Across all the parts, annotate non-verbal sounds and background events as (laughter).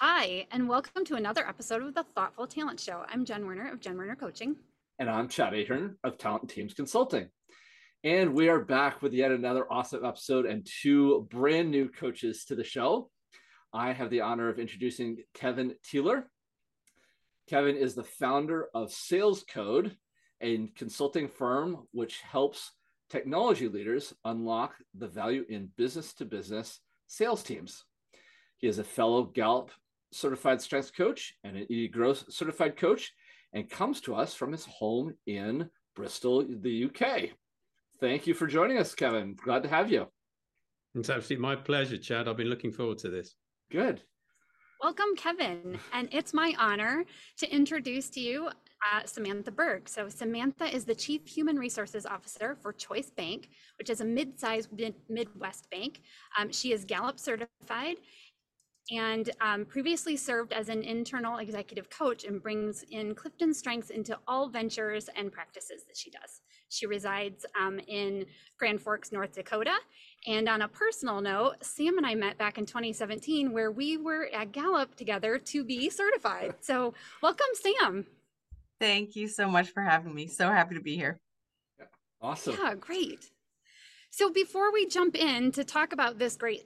Hi, and welcome to another episode of the Thoughtful Talent Show. I'm Jen Werner of Jen Werner Coaching. And I'm Chad Ahern of Talent Teams Consulting. And we are back with yet another awesome episode and two brand new coaches to the show. I have the honor of introducing Kevin Thiele. Kevin is the founder of Sales Code, a consulting firm which helps technology leaders unlock the value in business to business sales teams. He is a fellow Gallup certified strength coach and an e2grow certified coach and comes to us from his home in Bristol, the UK. Thank you for joining us, Kevin. Glad to have you. It's absolutely my pleasure, Chad. I've been looking forward to this. Good. Welcome, Kevin. And it's my honor to introduce to you uh, Samantha Berg. So, Samantha is the Chief Human Resources Officer for Choice Bank, which is a mid sized Midwest bank. Um, she is Gallup certified and um, previously served as an internal executive coach and brings in Clifton strengths into all ventures and practices that she does. She resides um, in Grand Forks, North Dakota. And on a personal note, Sam and I met back in 2017 where we were at Gallup together to be certified. So, welcome, Sam. Thank you so much for having me. So happy to be here. Awesome. Yeah, great. So before we jump in to talk about this great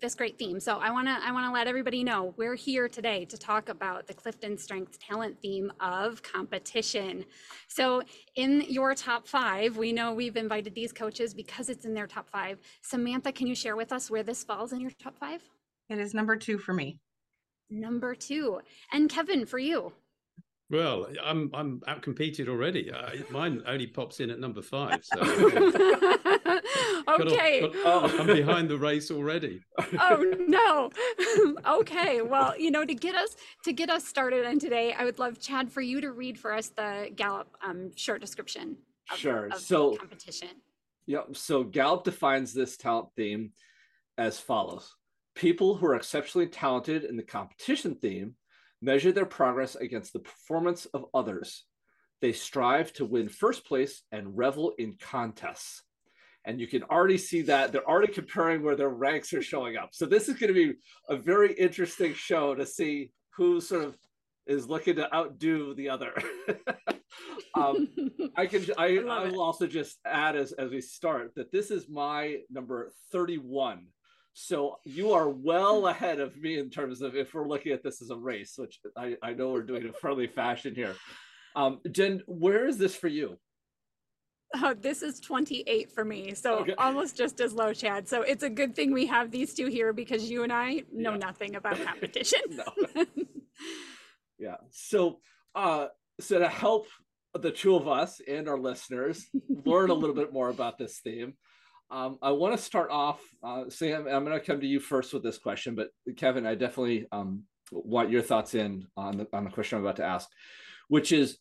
this great theme. So I want to I want to let everybody know we're here today to talk about the Clifton Strengths Talent theme of competition. So in your top 5, we know we've invited these coaches because it's in their top 5. Samantha, can you share with us where this falls in your top 5? It is number 2 for me. Number 2. And Kevin, for you? Well, I'm I'm outcompeted already. Uh, mine only pops in at number five. So (laughs) okay, got got, I'm behind the race already. oh no. (laughs) okay, well, you know, to get us to get us started on today, I would love Chad for you to read for us the Gallup um, short description. Of, sure. Of so competition. Yep. So Gallup defines this talent theme as follows: people who are exceptionally talented in the competition theme measure their progress against the performance of others. They strive to win first place and revel in contests. And you can already see that they're already comparing where their ranks are showing up. So this is going to be a very interesting show to see who sort of is looking to outdo the other. (laughs) um, (laughs) I can I, I, I will also just add as as we start that this is my number 31 so you are well ahead of me in terms of if we're looking at this as a race, which I, I know we're doing a friendly fashion here. Um, Jen, where is this for you? Uh, this is 28 for me. So okay. almost just as low, Chad. So it's a good thing we have these two here because you and I know yeah. nothing about (laughs) competition. (laughs) yeah. So, uh, so to help the two of us and our listeners learn a little bit more about this theme, um, I want to start off, uh, Sam. I'm going to come to you first with this question, but Kevin, I definitely um, want your thoughts in on the on the question I'm about to ask, which is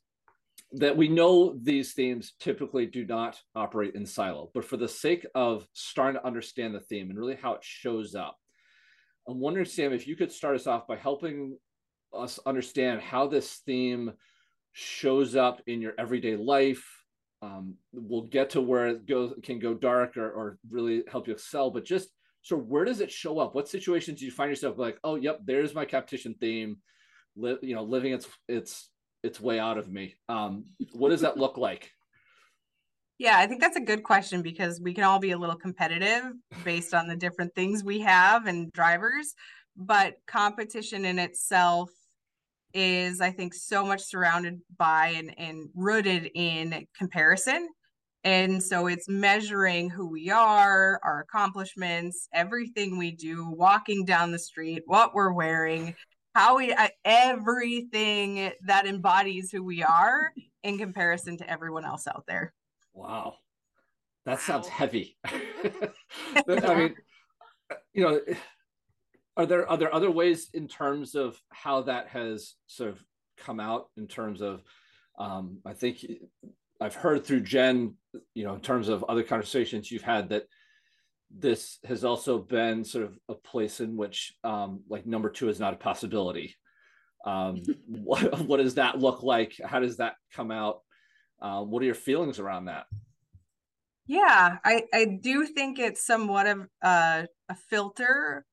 that we know these themes typically do not operate in silo, but for the sake of starting to understand the theme and really how it shows up, I'm wondering, Sam, if you could start us off by helping us understand how this theme shows up in your everyday life um, we'll get to where it goes can go dark or, or really help you excel. But just so where does it show up? What situations do you find yourself like oh yep there's my competition theme Li- you know living its its its way out of me. Um, what does that look like? Yeah i think that's a good question because we can all be a little competitive based on the different things we have and drivers but competition in itself is I think so much surrounded by and, and rooted in comparison. And so it's measuring who we are, our accomplishments, everything we do, walking down the street, what we're wearing, how we, uh, everything that embodies who we are in comparison to everyone else out there. Wow. That sounds heavy. (laughs) (laughs) I mean, you know, are there are there other ways in terms of how that has sort of come out in terms of um, I think I've heard through Jen, you know, in terms of other conversations you've had that this has also been sort of a place in which um, like number two is not a possibility. Um, (laughs) what, what does that look like? How does that come out? Uh, what are your feelings around that? Yeah, I, I do think it's somewhat of uh, a filter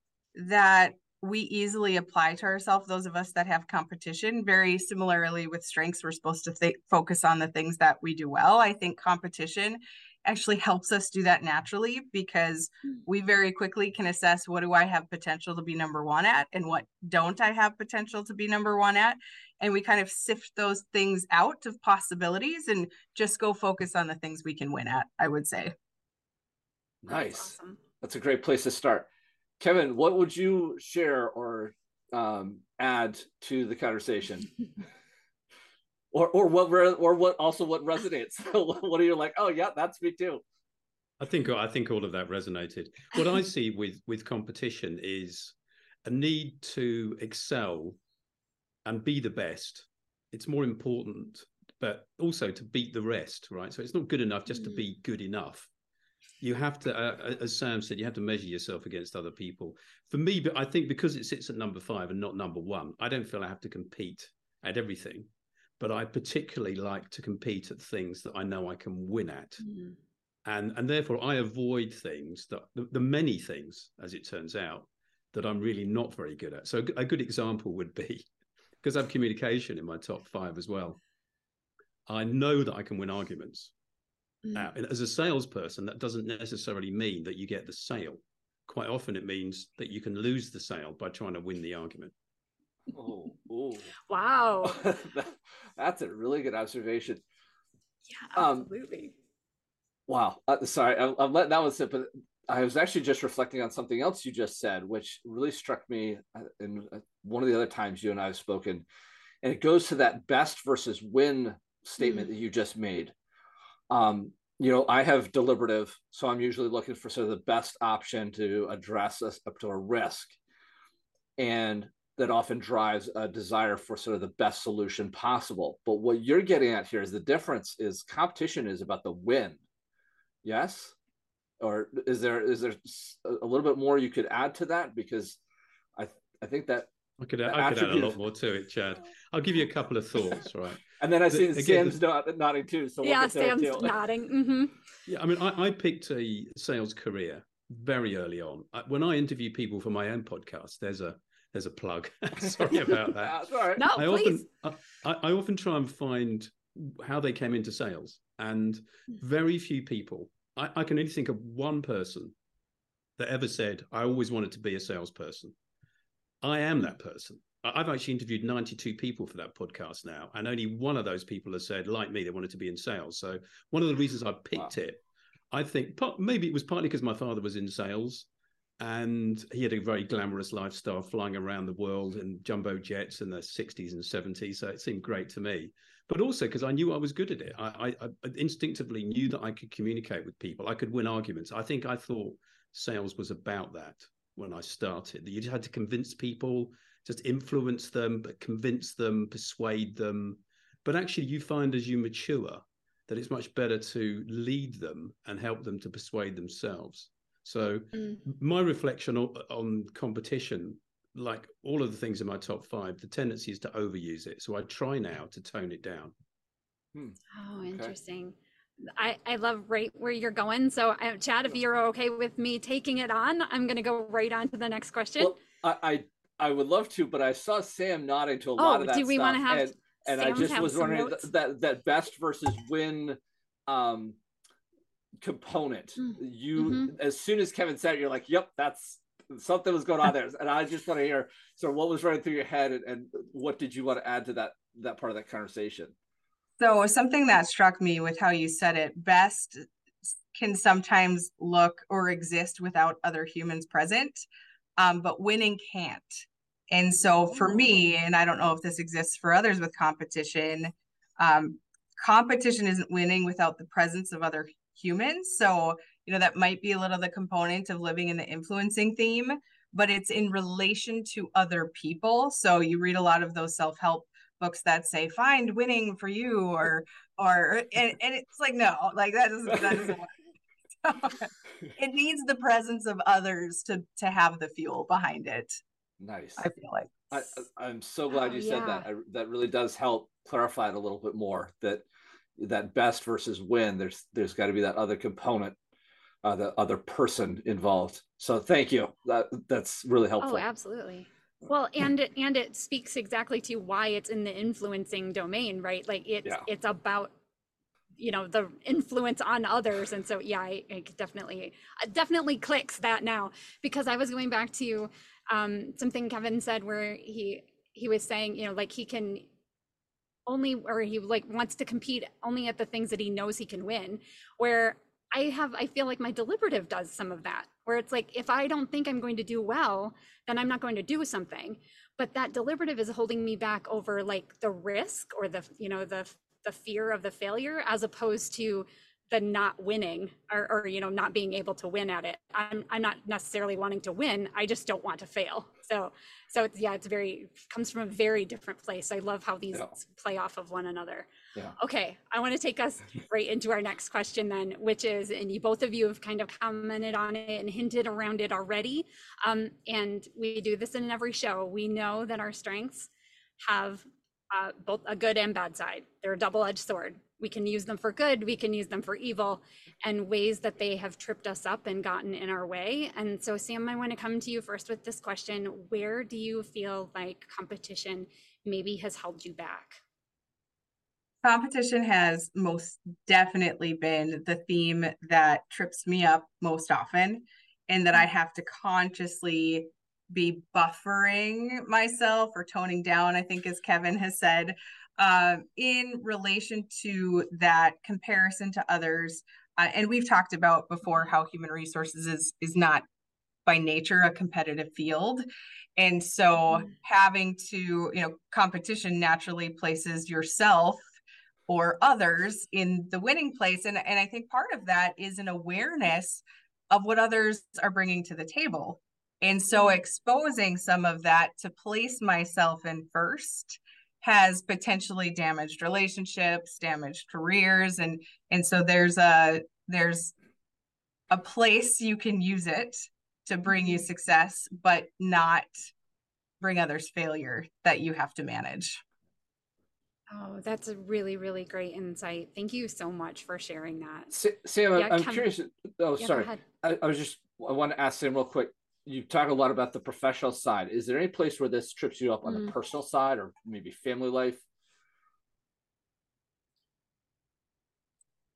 that we easily apply to ourselves those of us that have competition very similarly with strengths we're supposed to th- focus on the things that we do well i think competition actually helps us do that naturally because Hmm. we very quickly can assess what do i have potential to be number one at and what don't i have potential to be number one at and we kind of sift those things out of possibilities and just go focus on the things we can win at i would say That's Nice. awesome. That's a great place to start. Kevin, what would you share or um, add to the conversation? (laughs) or or what re- or what also what resonates? (laughs) what are you like? Oh yeah, that's me too. I think I think all of that resonated. What I see with with competition is a need to excel and be the best. It's more important, but also to beat the rest, right? So it's not good enough just to Mm. be good enough. You have to, uh, as Sam said, you have to measure yourself against other people. For me, but I think because it sits at number five and not number one, I don't feel I have to compete at everything. But I particularly like to compete at things that I know I can win at Mm. and and therefore I avoid things that the, the many things, as it turns out, that I'm really not very good at. So a good example would be (laughs) because I have communication in my top five as well. I know that I can win arguments. Mm. Now, and as a salesperson, that doesn't necessarily mean that you get the sale. Quite often, it means that you can lose the sale by trying to win the argument. Oh, oh. Wow. (laughs) that's a really good observation. Yeah, Um, absolutely. Wow. Uh, sorry, I'm, I'm letting that one sit, but I was actually just reflecting on something else you just said, which really struck me uh, in uh, one of the other times you and I have spoken. And it goes to that best versus win statement that you just made. Um, you know, I have deliberative, so I'm usually looking for sort of the best option to address us up to a risk. And that often drives a desire for sort of the best solution possible. But what you're getting at here is the difference is competition is about the win yes or is there is there a little bit more you could add to that because i i think that I could, I could add a lot more to it, Chad. I'll give you a couple of thoughts, right? And then i see again, sam's the- nod, nodding too so we'll yeah, get there Sam's too. nodding. (laughs) hmm Yeah, I mean, I, I picked a sales career very early on. I, when I interview people for my own podcast, there's a there's a plug. (laughs) Sorry (laughs) about that. That's all right No, I please. often I, I often try and find how they came into sales, and very few people. I, I can only think of one person that ever said, "I always wanted to be a salesperson." I am that person. I've actually interviewed 92 people for that podcast now, and only one of those people has said, like me, they wanted to be in sales. So one of the reasons I picked Wow. it, I think part, maybe it was partly because my father was in sales, and he had a very glamorous lifestyle, flying around the world in jumbo jets in the 60s and 70s. So it seemed great to me. But also because I knew I was good at it. I, I, I instinctively knew that I could communicate with people. I could win arguments. I think I thought sales was about that when I started. That you just had to convince people, just influence them, but convince them, persuade them. But actually, you find as you mature that it's much better to lead them and help them to persuade themselves. So, Mm. my reflection on, on competition, like all of the things in my top five, the tendency is to overuse it. So, I try now to tone it down. Oh, interesting. I, I love right where you're going. So, uh, Chad, if you're okay with me taking it on, I'm going to go right on to the next question. well I, I i would love to but i saw sam nodding to a lot oh, of that do we want to have and, and i just was wondering th- that that best versus win um component. Mm, you mhm. as soon as kevin said it you're like yep that's something was going on there. And i just want to hear so what was running through your head and, and what did you want to add to that that part of that conversation? So something that struck me with how you said it, best can sometimes look or exist without other humans present, um, but winning can't. And so for me, and I don't know if this exists for others with competition, um, competition isn't winning without the presence of other humans. So, you know, that might be a little the component of living in the influencing theme, but it's in relation to other people. So you read a lot of those self-help books that say find winning for you or or and, and it's like no like that doesn't that doesn't work (laughs) it needs the presence of others to to have the fuel behind it nice i feel like I, I'm so glad Oh, you said that. I, that really does help clarify it a little bit more. That that best versus win. There's there's got to be that other component. uh, the other person involved. So thank you. That that's really helpful. Oh, absolutely. Well, and it, and it speaks exactly to why it's in the influencing domain, right? Like it's Yeah. it's about you know the influence on others and so yeah i, I definitely definitely clicks that now because i was going back to um something kevin said where he he was saying you know like he can only or he like wants to compete only at the things that he knows he can win. Where i have i feel like my deliberative does some of that where it's like if i don't think i'm going to do well then i'm not going to do something. But that deliberative is holding me back over like the risk or the you know the the fear of the failure as opposed to the not winning or, or you know not being able to win at it i'm i'm not necessarily wanting to win i just don't want to fail so so it's yeah it's very comes from a very different place i love how these Yeah. play off of one another Yeah. okay i want to take us right into our next question then which is and you both of you have kind of commented on it and hinted around it already um, and we do this in every show we know that our strengths have uh, both a good and bad side. They're a double edged sword. We can use them for good, we can use them for evil, and ways that they have tripped us up and gotten in our way. And so, Sam, I want to come to you first with this question Where do you feel like competition maybe has held you back? competition has most definitely been the theme that trips me up most often and that I mm-hmm. have to consciously be buffering myself or toning down, I think, as Kevin has said, uh, in relation to that comparison to others. Uh, and we've talked about before how human resources is is not by nature a competitive field. And so Mhm. having to, you know, competition naturally places yourself or others in the winning place. And, and I think part of that is an awareness of what others are bringing to the table. And so exposing some of that to place myself in first has potentially damaged relationships, damaged careers. And, and so there's a, there's a place you can use it to bring you mm-hmm. success, but not bring others failure that you have to manage. Oh, that's a really, really great insight. Thank you so much for sharing that. Sa- Sam, Yeah, I'm, I'm curious. Oh, Yeah, sorry. I, I was just I want to ask Sam real quick. You talk a lot about the professional side. Is there any place where this trips you up on the Mm. personal side, or maybe family life?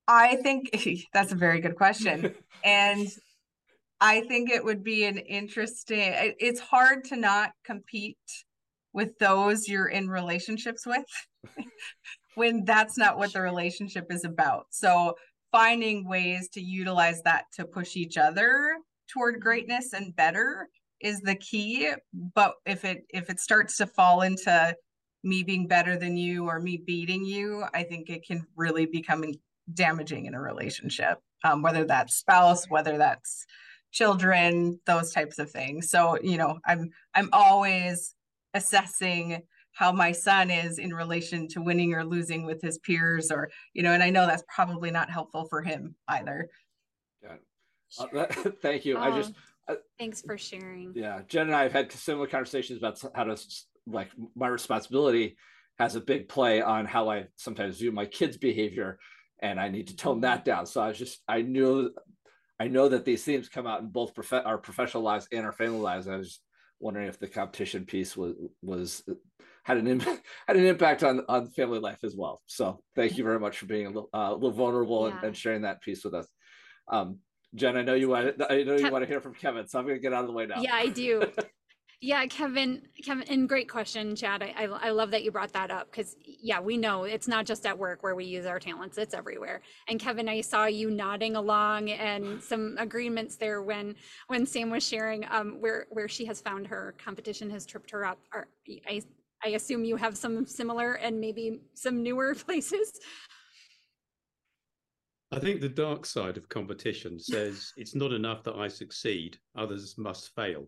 I think (laughs) that's a very good question. (laughs) and I think it would be an interesting, it's hard to not compete with those you're in relationships with (laughs) when that's not what the relationship is about. So finding ways to utilize that to push each other toward greatness and better is the key. But if it if it starts to fall into me being better than you or me beating you, I think it can really become damaging in a relationship, um, whether that's spouse, whether that's children, those types of things. So, you know, I'm I'm always assessing how my son is in relation to winning or losing with his peers or you know and i know that's probably not helpful for him either Yeah. Uh, that- (laughs) thank you. I just Oh, thanks for sharing. yeah, Jen and I have had similar conversations about how to like my responsibility has a big play on how I sometimes view my kids' behavior, and I need to tone that down. So I was just I knew I know that these themes come out in both prof- our professional lives and our family lives. I was wondering if the competition piece was was had an impact (laughs) had an impact on on family life as well. So thank you (laughs) very much for being a little, uh, a little vulnerable and, and sharing that piece with us. Um, Jen, I know you want I know you Kev- want to hear from Kevin, so I'm going to get out of the way now. Yeah, I do. (laughs) Yeah, Kevin, Kevin, and great question, Chad. I, I, I love that you brought that up because, yeah, we know it's not just at work where we use our talents, it's everywhere. And Kevin, I saw you nodding along and (sighs) some agreements there when when Sam was sharing um, where where she has found her competition has tripped her up. Are, I, I assume you have some similar and maybe some newer (laughs) places. I think the dark side of competition says (laughs) it's not enough that I succeed, others must fail,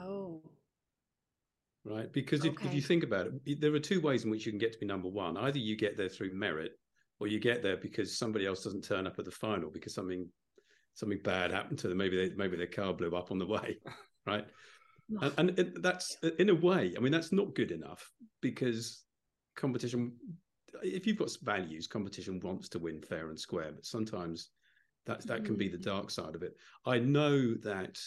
Oh, right? Because if, if you think about it, there are two ways in which you can get to be number one. Either you get there through merit, or you get there because somebody else doesn't turn up at the final because something something bad happened to them. Maybe they, maybe their car blew up on the (laughs) way, right? And, and that's in a way. I mean, that's not good enough because competition. If you've got values, competition wants to win fair and square, but sometimes That that can be the mm. dark side of it. I know that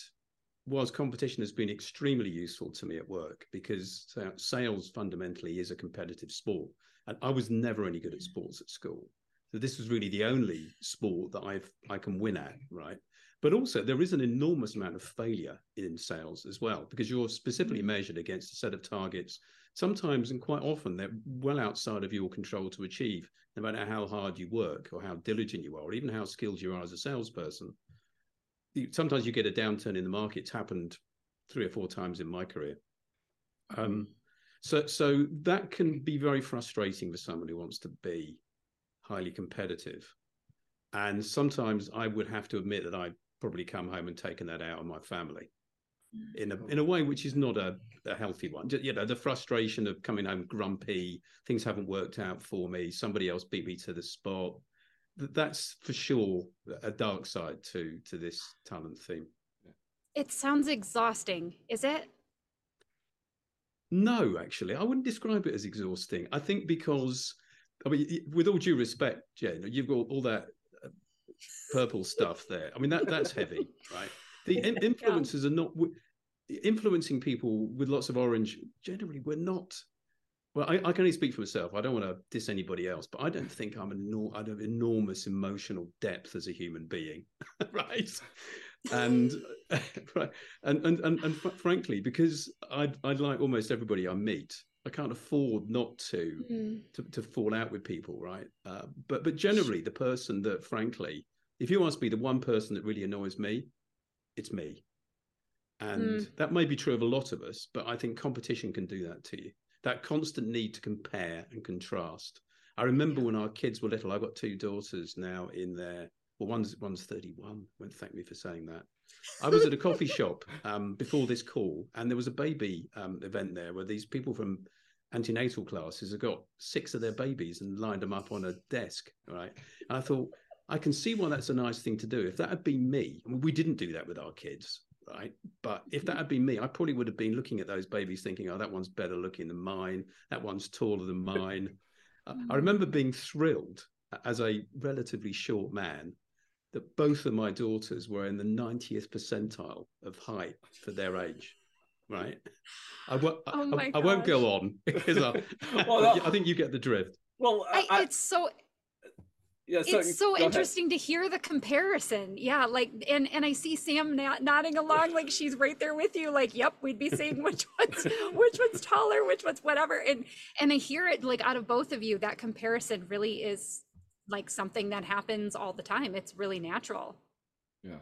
whilst competition has been extremely useful to me at work because sales fundamentally is a competitive sport, and I was never any good at mm. sports at school. So this was really the only sport that I've I can win at, right? But also there is an enormous amount of failure in sales as well because you're specifically mm. measured against a set of targets. Sometimes and quite often they're well outside of your control to achieve, no matter how hard you work or how diligent you are, or even how skilled you are as a salesperson. Sometimes you get a downturn in the market. It's happened three or four times in my career. Um, so, so that can be very frustrating for someone who wants to be highly competitive. And sometimes I would have to admit that I'd probably come home and taken that out on my family in a in a way which is not a, a healthy one. You know, the frustration of coming home grumpy, things haven't worked out for me, somebody else beat me to the spot. That's for sure a dark side to to this talent theme. It sounds exhausting, is it? No, actually, I wouldn't describe it as exhausting. I think because I mean, with all due respect, Jen, you've got all that uh, purple stuff there. I mean, that that's heavy, right? The (laughs) in- influencers are not influencing people with lots of orange. Generally, we're not. Well, I, I, can only speak for myself. I don't want to diss anybody else, but I don't think I'm an I have enormous emotional depth as a human being, (laughs) right? and (laughs) right, and and and, and frankly, because I I like almost everybody I meet, I can't afford not to mm. to, to, fall out with people, right? Uh, but but generally, the person that, frankly, if you ask me, the one person that really annoys me, it's me, and mm. that may be true of a lot of us. But I think competition can do that to you. That constant need to compare and contrast. I remember when our kids were little. I've got two daughters now in their well, one's one's thirty one. Won't thank me for saying that. I was at a coffee (laughs) shop um, before this call, and there was a baby um, event there where these people from antenatal classes have got six of their babies and lined them up on a desk, right? And I thought, I can see why that's a nice thing to do. If that had been me, I mean, we didn't do that with our kids, right? But if that had been me, I probably would have been looking at those babies thinking, oh, that one's better looking than mine. That one's taller than mine. I remember being thrilled as a relatively short man that both of my daughters were in the 90th percentile of height for their age right? I, w- oh I, I won't go on because I, (laughs) well, I think you get the drift. Well, I, it's so yeah, so, it's so interesting ahead. to hear the comparison. Yeah, like and and I see Sam nodding along like she's right there with you. Like, yep, we'd be saying which (laughs) one's which one's taller, which one's whatever. And and I hear it like out of both of you. That comparison really is like something that happens all the time. It's really natural. Yeah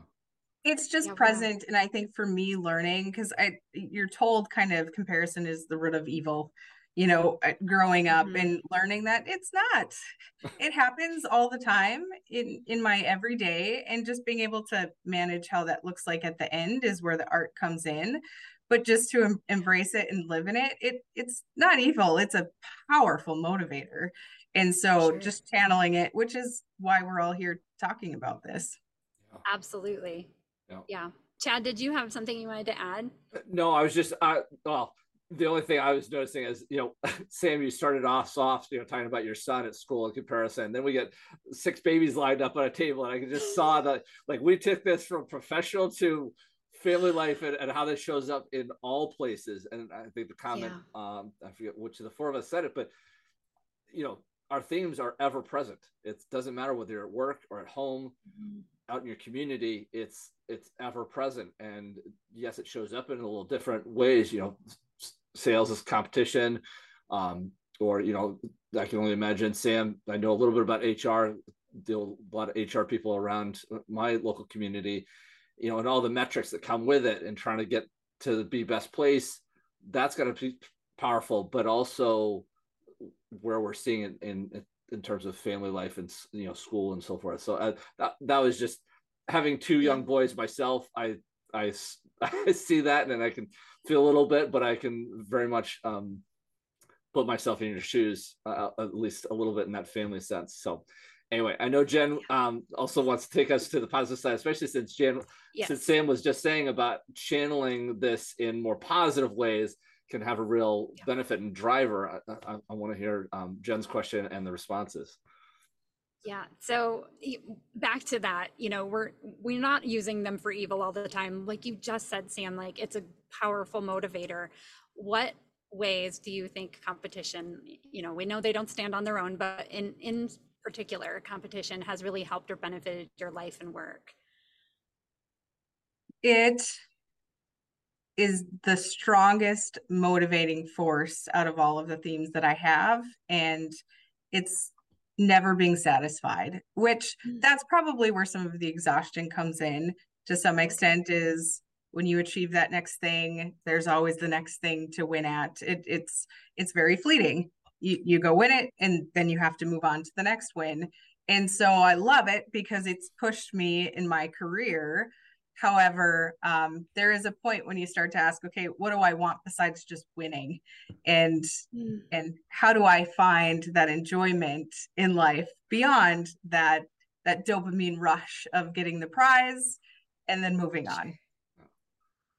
it's just yeah, present and i think for me learning because i you're told kind of comparison is the root of evil you know uh, growing up mm-hmm. and learning that it's not it happens all the time in in my everyday and just being able to manage how that looks like at the end is where the art comes in but just to em- embrace it and live in it it it's not evil it's a powerful motivator and so sure. just channeling it which is why we're all here talking about this absolutely yeah. yeah. Chad, did you have something you wanted to add? No, I was just, I, well, the only thing I was noticing is, you know, (laughs) Sam, you started off soft, you know, talking about your son at school in comparison. Then we get six babies lined up on a table, and I just saw that, like, we took this from professional to family life and, and how this shows up in all places. And I think the comment, yeah. um, I forget which of the four of us said it, but, you know, our themes are ever present. It doesn't matter whether you're at work or at home. Mm-hmm out in your community it's it's ever present and yes it shows up in a little different ways you know sales is competition um, or you know i can only imagine sam i know a little bit about hr deal a lot of hr people around my local community you know and all the metrics that come with it and trying to get to be best place that's going to be powerful but also where we're seeing it in, in terms of family life and you know school and so forth. So uh, that that was just having two young boys myself. I I I (laughs) see that and I can feel a little bit, but I can very much um, put myself in your shoes uh, uh, at least a little bit in that family sense. So anyway, I know Jen um, also wants to take us to the positive side, especially since Jen, yes. since Sam was just saying about channeling this in more positive ways can have a real yeah. benefit and driver. I, I, I want to hear um, Jen's question and the responses. Yeah. So back to that, you know, we're we're not using them for evil all the time. Like you just said, Sam, like it's a powerful motivator. What ways do you think competition, you know, we know they don't stand on their own, but in in particular, competition has really helped or benefited your life and work? It is the strongest motivating force out of all of the themes that I have. And it's never being satisfied, which mm. that's probably where some of the exhaustion comes in to some extent is when you achieve that next thing, there's always the next thing to win at. It, it's it's very fleeting. You you go win it and then you have to move on to the next win. And so I love it because it's pushed me in my career However, um, there is a point when you start to ask, okay, what do I want besides just winning, and mm. and how do I find that enjoyment in life beyond that that dopamine rush of getting the prize and then moving on.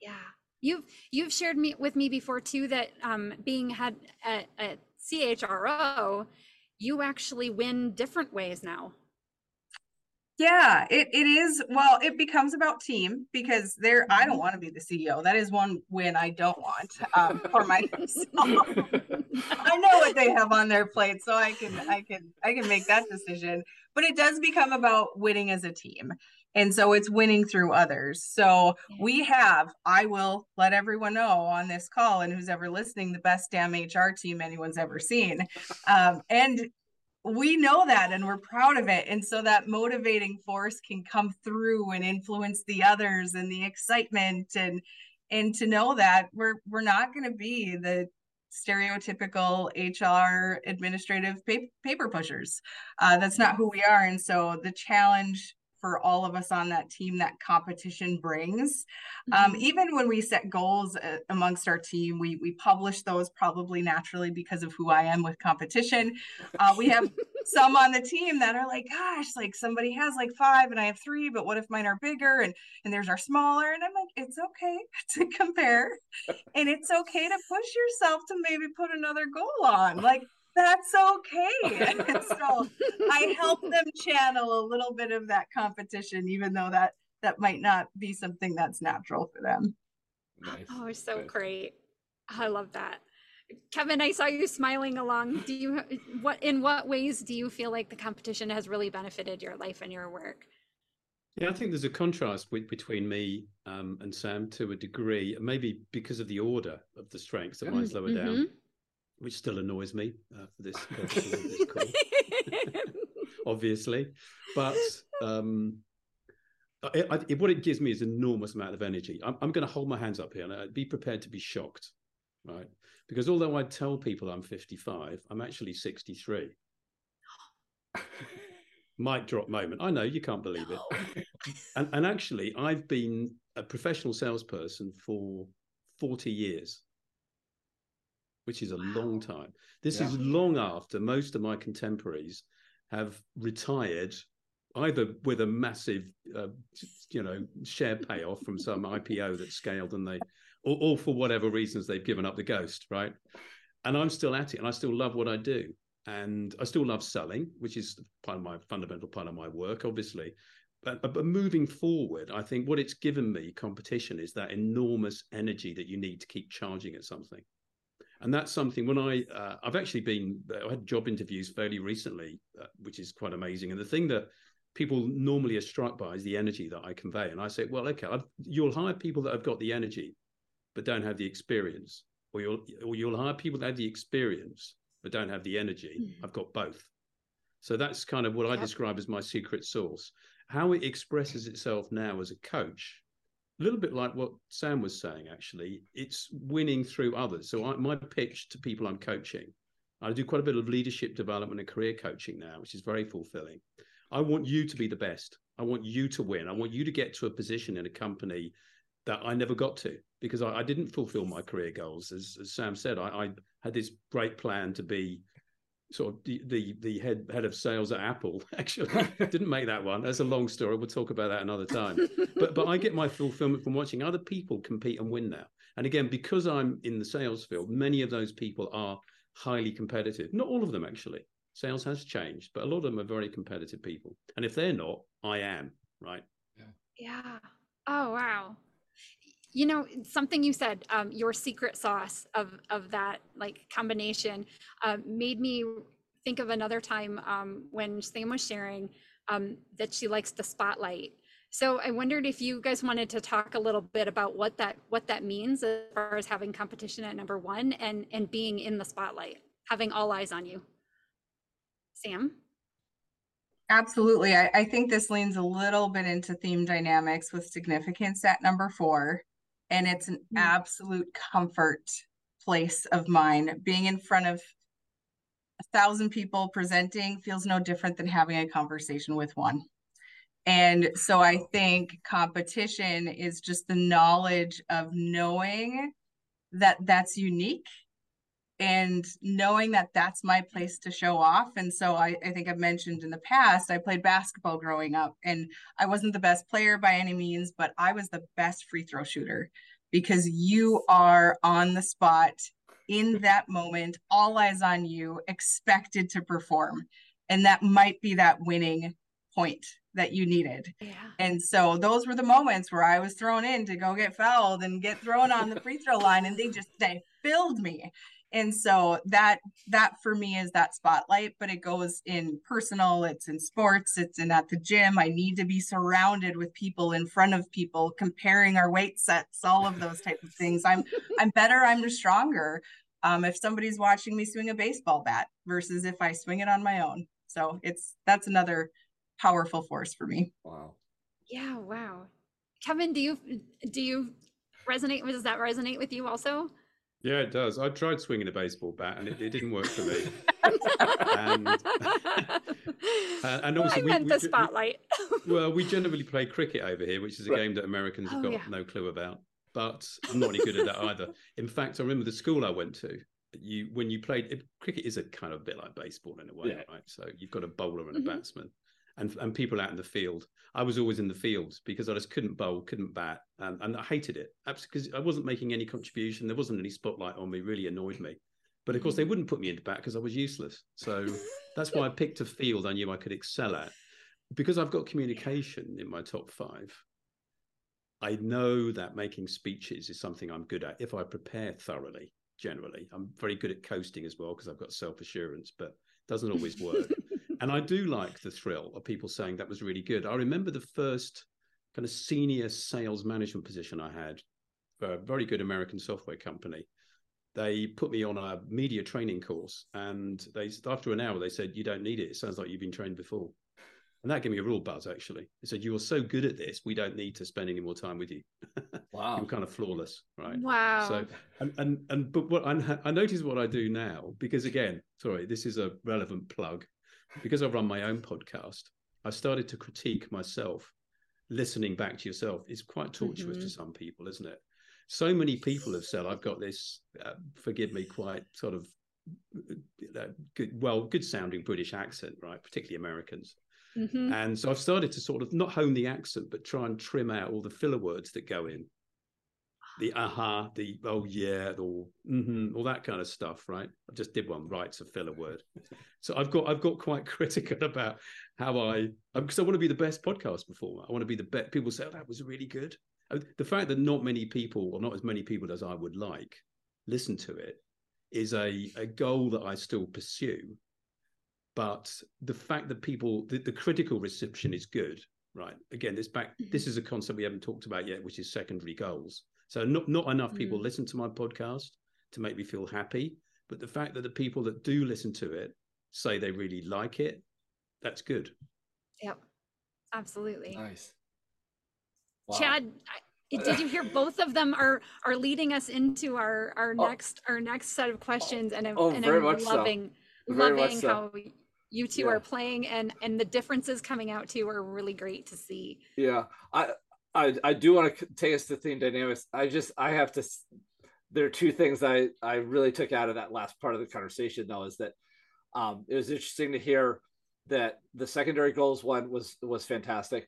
Yeah, you've you've shared me with me before too that um, being had at, at CHRO, you actually win different ways now yeah, it, it is. Well, it becomes about team because there, I don't mm-hmm. want to be the CEO. That is one win I don't want (laughs) um, for myself. (laughs) I know what they have on their plate, so I can, I can, I can make that decision. But it does become about winning as a team, and so it's winning through others. So we have, I will let everyone know on this call, and who's ever listening, the best damn HR team anyone's ever seen, um, and we know that and we're proud of it. And so that motivating force can come through and influence the others and the excitement and and to know that we're we're not going to be the stereotypical hr administrative paper pushers. Uh, that's not who we are. And so the challenge for all of us on that team that competition brings. Um, mm-hmm. Um, even when we set goals uh, amongst our team, we we publish those probably naturally because of who I am with competition. Uh, we have (laughs) some on the team that are like, gosh, like somebody has like five and I have three, but what if mine are bigger and and there's our smaller? And I'm like, it's okay (laughs) to compare, and it's okay to push yourself to maybe put another goal on. Like that's okay. (laughs) (laughs) so I help them channel a little bit of that competition, even though that that might not be something that's natural for them. Nice. Oh, so Good. great. I love that. Kevin, I saw you smiling along. Do you what in what ways do you feel like the competition has really benefited your life and your work? Yeah, I think there's a contrast with, between me um, and Sam to a degree, maybe because of the order of the strengths that mine's lower mm-hmm. down which still annoys me uh, for this, this (laughs) call, obviously. But um, it, I, it, what it gives me is enormous amount of energy. I'm, I'm going to hold my hands up here and I'd be prepared to be shocked, right? Because although I tell people I'm 55, I'm actually 63. (laughs) Mic drop moment. I know you can't believe it. and, and actually, I've been a professional salesperson for 40 years which is a wow. long time. This yeah. is long after most of my contemporaries have retired, either with a massive, uh, you know, share payoff from some IPO that scaled, and they, or, or for whatever reasons they've given up the ghost, right? And I'm still at it, and I still love what I do, and I still love selling, which is part of my fundamental part of my work, obviously. But, but moving forward, I think what it's given me, competition, is that enormous energy that you need to keep charging at something and that's something when I uh, I've actually been I had job interviews fairly recently, uh, which is quite amazing. And the thing that people normally are struck by is the energy that I convey. And I say, well, okay, I've, you'll hire people that have got the energy, but don't have the experience, or you'll or you'll hire people that have the experience but don't have the energy. Mm. I've got both. So that's kind of what yep. I describe as my secret sauce. How it expresses itself now as a coach a little bit like what Sam was saying, actually, it's winning through others. So I, my pitch to people I'm coaching, I do quite a bit of leadership development and career coaching now, which is very fulfilling. I want you to be the best. I want you to win. I want you to get to a position in a company that I never got to because I, I didn't fulfill my career goals. As, as Sam said, I, I, had this great plan to be sort of the, the the head head of sales at Apple. (laughs) Actually, (laughs) didn't make that one. That's a long story. We'll talk about that another time. but but I get my fulfillment from watching other people compete and win now. And again, because I'm in the sales field, many of those people are highly competitive. Not all of them actually. Sales has changed, but a lot of them are very competitive people. And if they're not, I am, right? Yeah. Oh wow. You know something you said, um, your secret sauce of of that like combination, uh, made me think of another time um, when Sam was sharing um, that she likes the spotlight. So I wondered if you guys wanted to talk a little bit about what that what that means as far as having competition at number one and and being in the spotlight, having all eyes on you. Sam. Absolutely. I, I think this leans a little bit into theme dynamics with significance at number four. And it's an Mm. absolute comfort place of mine. Being in front of a thousand people presenting feels no different than having a conversation with one. And so I think competition is just the knowledge of knowing that that's unique and knowing that that's my place to show off. And so I, I think I've mentioned in the past, I played basketball growing up and I wasn't the best player by any means, but I was the best free throw shooter because you are on the spot in that moment, all eyes on you, expected to perform. And that might be that winning point that you needed. Yeah. And so those were the moments where I was thrown in to go get fouled and get thrown on the free throw line and they just they filled me. And so that that for me is that spotlight, but it goes in personal, it's in sports, it's in at the gym. I need to be surrounded with people in front of people, comparing our weight sets, all of those type of things. I'm (laughs) I'm better, I'm stronger. Um, if somebody's watching me swing a baseball bat versus if I swing it on my own. So it's that's another powerful force for me. Wow. Yeah, wow. Kevin, do you do you resonate? Does that resonate with you also? Yeah, it does. I tried swinging a baseball bat and it, it didn't work for me. (laughs) And- Uh, and also I we- meant we the ju- we- spotlight. (laughs) well, we generally play cricket over here, which is a Right. game that Americans have Oh, got yeah. no clue about. But I'm not any good at that either. In fact, I remember the school I went to. You when you played it, cricket is a kind of bit like baseball in a way, Yeah. right? So you've got a bowler and a Mhm. batsman, and and people out in the field. I was always in the field because I just couldn't bowl, couldn't bat, and, and I hated it because I wasn't making any contribution. There wasn't any spotlight on me. Really annoyed me. But of course, they mm. wouldn't put me into bat because I was useless. So (laughs) that's why I picked a field I knew I could excel at. Because I've got communication in my top five, I know that making speeches is something I'm good at if I prepare thoroughly, generally. I'm very good at coasting as well because I've got self assurance, but it doesn't always work. And I do like the thrill of people saying that was really good. I remember the first kind of senior sales management position I had for a very good American software company. They put me on a media training course and they after an hour they said you don't need it. It sounds like you've been trained before. And that gave me a real buzz actually. They said you are so good at this we don't need to spend any more time with you. (laughs) Wow. you're kind of flawless right? Wow. so and and, and but what I, I notice what i do now because again sorry this is a relevant plug because i run my own podcast i started to critique myself listening back to yourself is quite torturous to Mhm. some people isn't it so many people have said I've got this, uh, forgive me, quite sort of uh, good, well, good sounding British accent, right? Particularly Americans. Mhm. And so I've started to sort of not hone the accent, but try and trim out all the filler words that go in. The aha, the oh yeah, or mm-hmm, all that kind of stuff, right? I just did one right, it's a filler word. So I've got I've got quite (laughs) critical about how I because I want to be the best podcast performer. I want to be the best. People say oh, that was really good. The fact that not many people, or not as many people as I would like, listen to it is a, a goal that I still pursue. But the fact that people, the, the critical reception is good, right? Again, this back, this is a concept we haven't talked about yet, which is secondary goals. So not not enough people Mm. listen to my podcast to make me feel happy, but the fact that the people that do listen to it say they really like it, that's good. Yep. Absolutely. Nice. Wow. Chad, I- did you hear both of them are are leading us into our our Oh. next our next set of questions and I'm, Oh, and very I'm much so. loving much loving so. how you two Yeah. are playing and and the differences coming out too are really great to see. Yeah, I I I do want to take us to theme dynamics. I just I have to. There are two things I I really took out of that last part of the conversation though is that um, it was interesting to hear that the secondary goals one was was fantastic.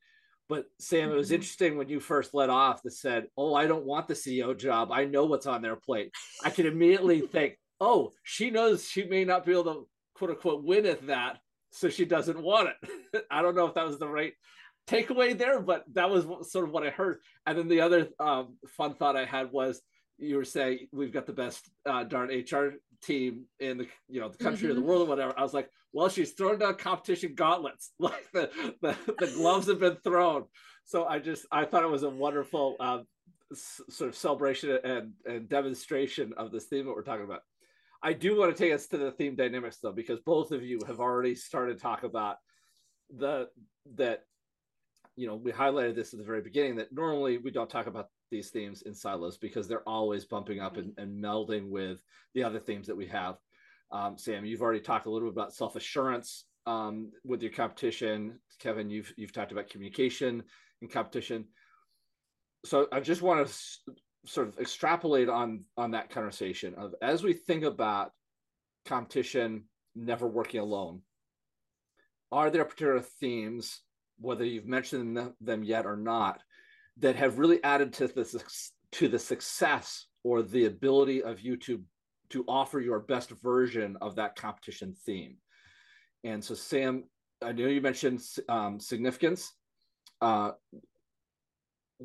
But Sam, it was Mhm. interesting when you first let off that said, "Oh, I don't want the CEO job. I know what's on their plate." I could immediately (laughs) think, "Oh, she knows she may not be able to quote unquote winneth that, so she doesn't want it. (laughs) I don't know if that was the right takeaway there, but that was sort of what I heard. And then the other um, fun thought I had was you were saying we've got the best uh, darn HR team in the you know the country mm-hmm. or the mm-hmm. world or whatever. I was like, well, she's thrown down competition gauntlets, (laughs) like the the, the gloves have been thrown. So I just I thought it was a wonderful uh, s- sort of celebration and and demonstration of this theme that we're talking about. I do want to take us to the theme dynamics though, because both of you have already started to talk about the that you know we highlighted this at the very beginning that normally we don't talk about these themes in silos because they're always bumping up and, and melding with the other themes that we have. Um, Sam, you've already talked a little bit about self assurance um, with your competition. Kevin, you've you've talked about communication in competition. So I just want to s- sort of extrapolate on on that conversation of as we think about competition never working alone. Are there particular themes, whether you've mentioned them yet or not, that have really added to the to the success or the ability of you to to offer your best version of that competition theme. And so, Sam, I know you mentioned um, significance. Uh,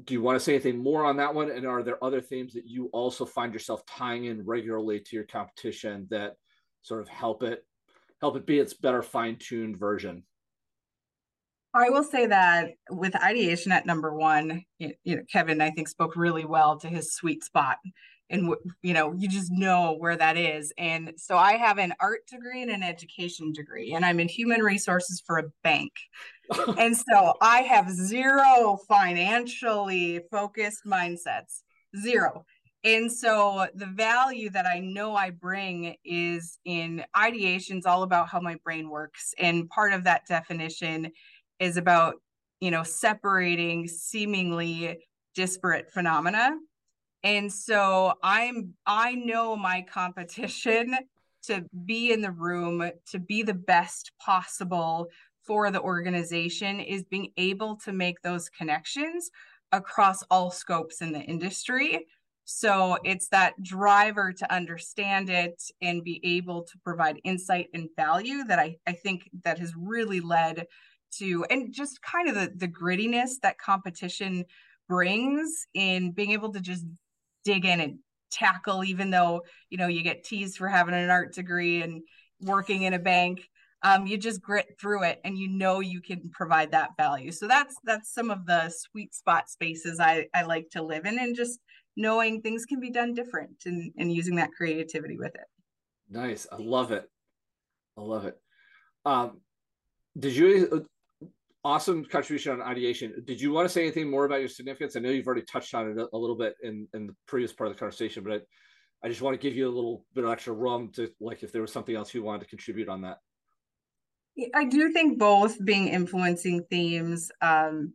do you want to say anything more on that one? And are there other themes that you also find yourself tying in regularly to your competition that sort of help it help it be its better fine tuned version? I will say that with ideation at number one, you know, Kevin, I think spoke really well to his sweet spot. And, you know, you just know where that is. And so I have an art degree and an education degree, and I'm in human resources for a bank. (laughs) and so I have zero financially focused mindsets, zero. And so the value that I know I bring is in ideations all about how my brain works. And part of that definition is about you know separating seemingly disparate phenomena. And so i'm i know my competition (laughs) to be in the room to be the best possible for the organization is being able to make those connections across all scopes in the industry. So it's that driver to understand it and be able to provide insight and value that I, I think that has really led to and just kind of the, the grittiness that competition brings in being able to just dig in and tackle even though you know you get teased for having an art degree and working in a bank um, you just grit through it and you know you can provide that value. So that's that's some of the sweet spot spaces i i like to live in and just knowing things can be done different and and using that creativity with it. Nice. I love it. I love it. Um did you awesome contribution on ideation. Did you want to say anything more about your significance? I know you've already touched on it a, little bit in, in the previous part of the conversation, but I, I, just want to give you a little bit of extra room to like if there was something else you wanted to contribute on that. I do think both being influencing themes um,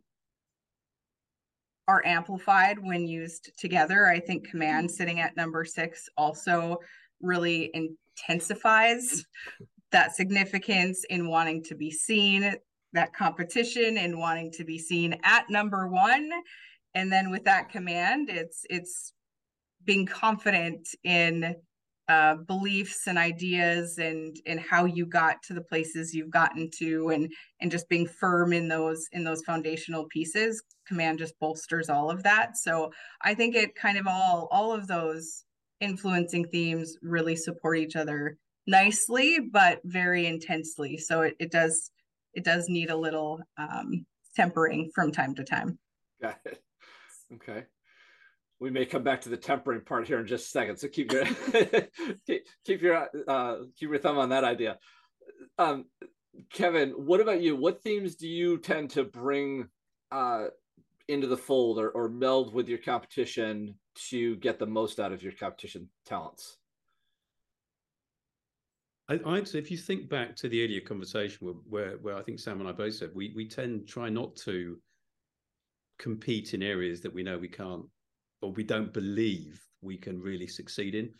are amplified when used together. I think command sitting at number six also really intensifies (laughs) that significance in wanting to be seen that competition and wanting to be seen at number one. And then with that command it's it's being confident in uh, beliefs and ideas and and how you got to the places you've gotten to and and just being firm in those in those foundational pieces. Command just bolsters all of that. So i think it kind of all all of those influencing themes really support each other nicely but very intensely. So it, it does it does need a little um, tempering from time to time. Got it. Okay. We may come back to the tempering part here in just a second. So keep your (laughs) keep, keep your uh, keep your thumb on that idea. Um, Kevin, what about you? What themes do you tend to bring uh, into the fold or, or meld with your competition to get the most out of your competition talents? I, I'd say if you think back to the earlier conversation where, where, where I think Sam and I both said we we tend try not to compete in areas that we know we can't or we don't believe we can really succeed in.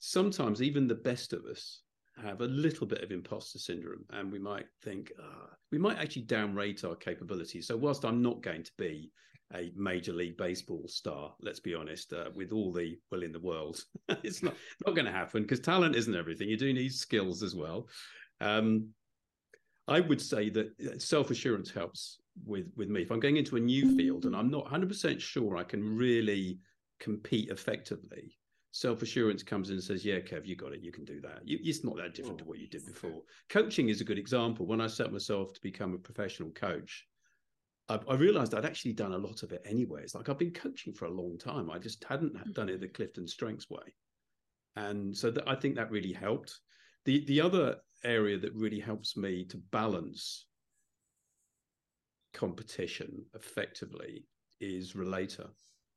Sometimes even the best of us have a little bit of imposter syndrome, and we might think uh, we might actually downrate our capabilities. So whilst I'm not going to be a major league baseball star. Let's be honest, uh, with all the will in the world, (laughs) it's not not going to happen because talent isn't everything. You do need skills as well. Um, I would say that uh, self assurance helps with with me. If I'm going into a new field and I'm not 100 percent sure I can really compete effectively, self assurance comes in and says, "Yeah, Kev, you got it. You can do that. You, it's not that different to what you did before." Coaching is a good example. When I set myself to become a professional coach, I, I, realized I'd actually done a lot of it anyway. It's like I've been coaching for a long time. I just hadn't mm. done it the Clifton Strengths way, and so I think that really helped. The the other area that really helps me to balance competition effectively is relator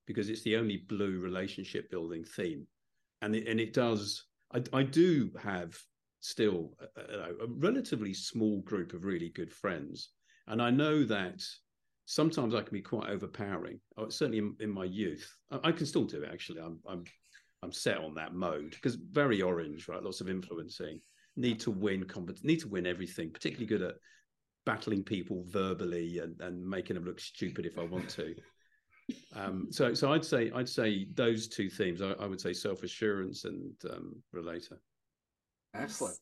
because it's the only blue relationship building theme and it, and it does I, I do have still a, a, relatively small group of really good friends and i know that sometimes i can be quite overpowering oh, certainly in, in my youth. I, I, can still do it actually. I'm i'm i'm set on that mode because very orange right? Lots of influencing. Need to win need to win everything particularly good at battling people verbally and, and making them look stupid if i want to. Um, so so i'd say i'd say those two themes i, I would say self-assurance and um, relator. Excellent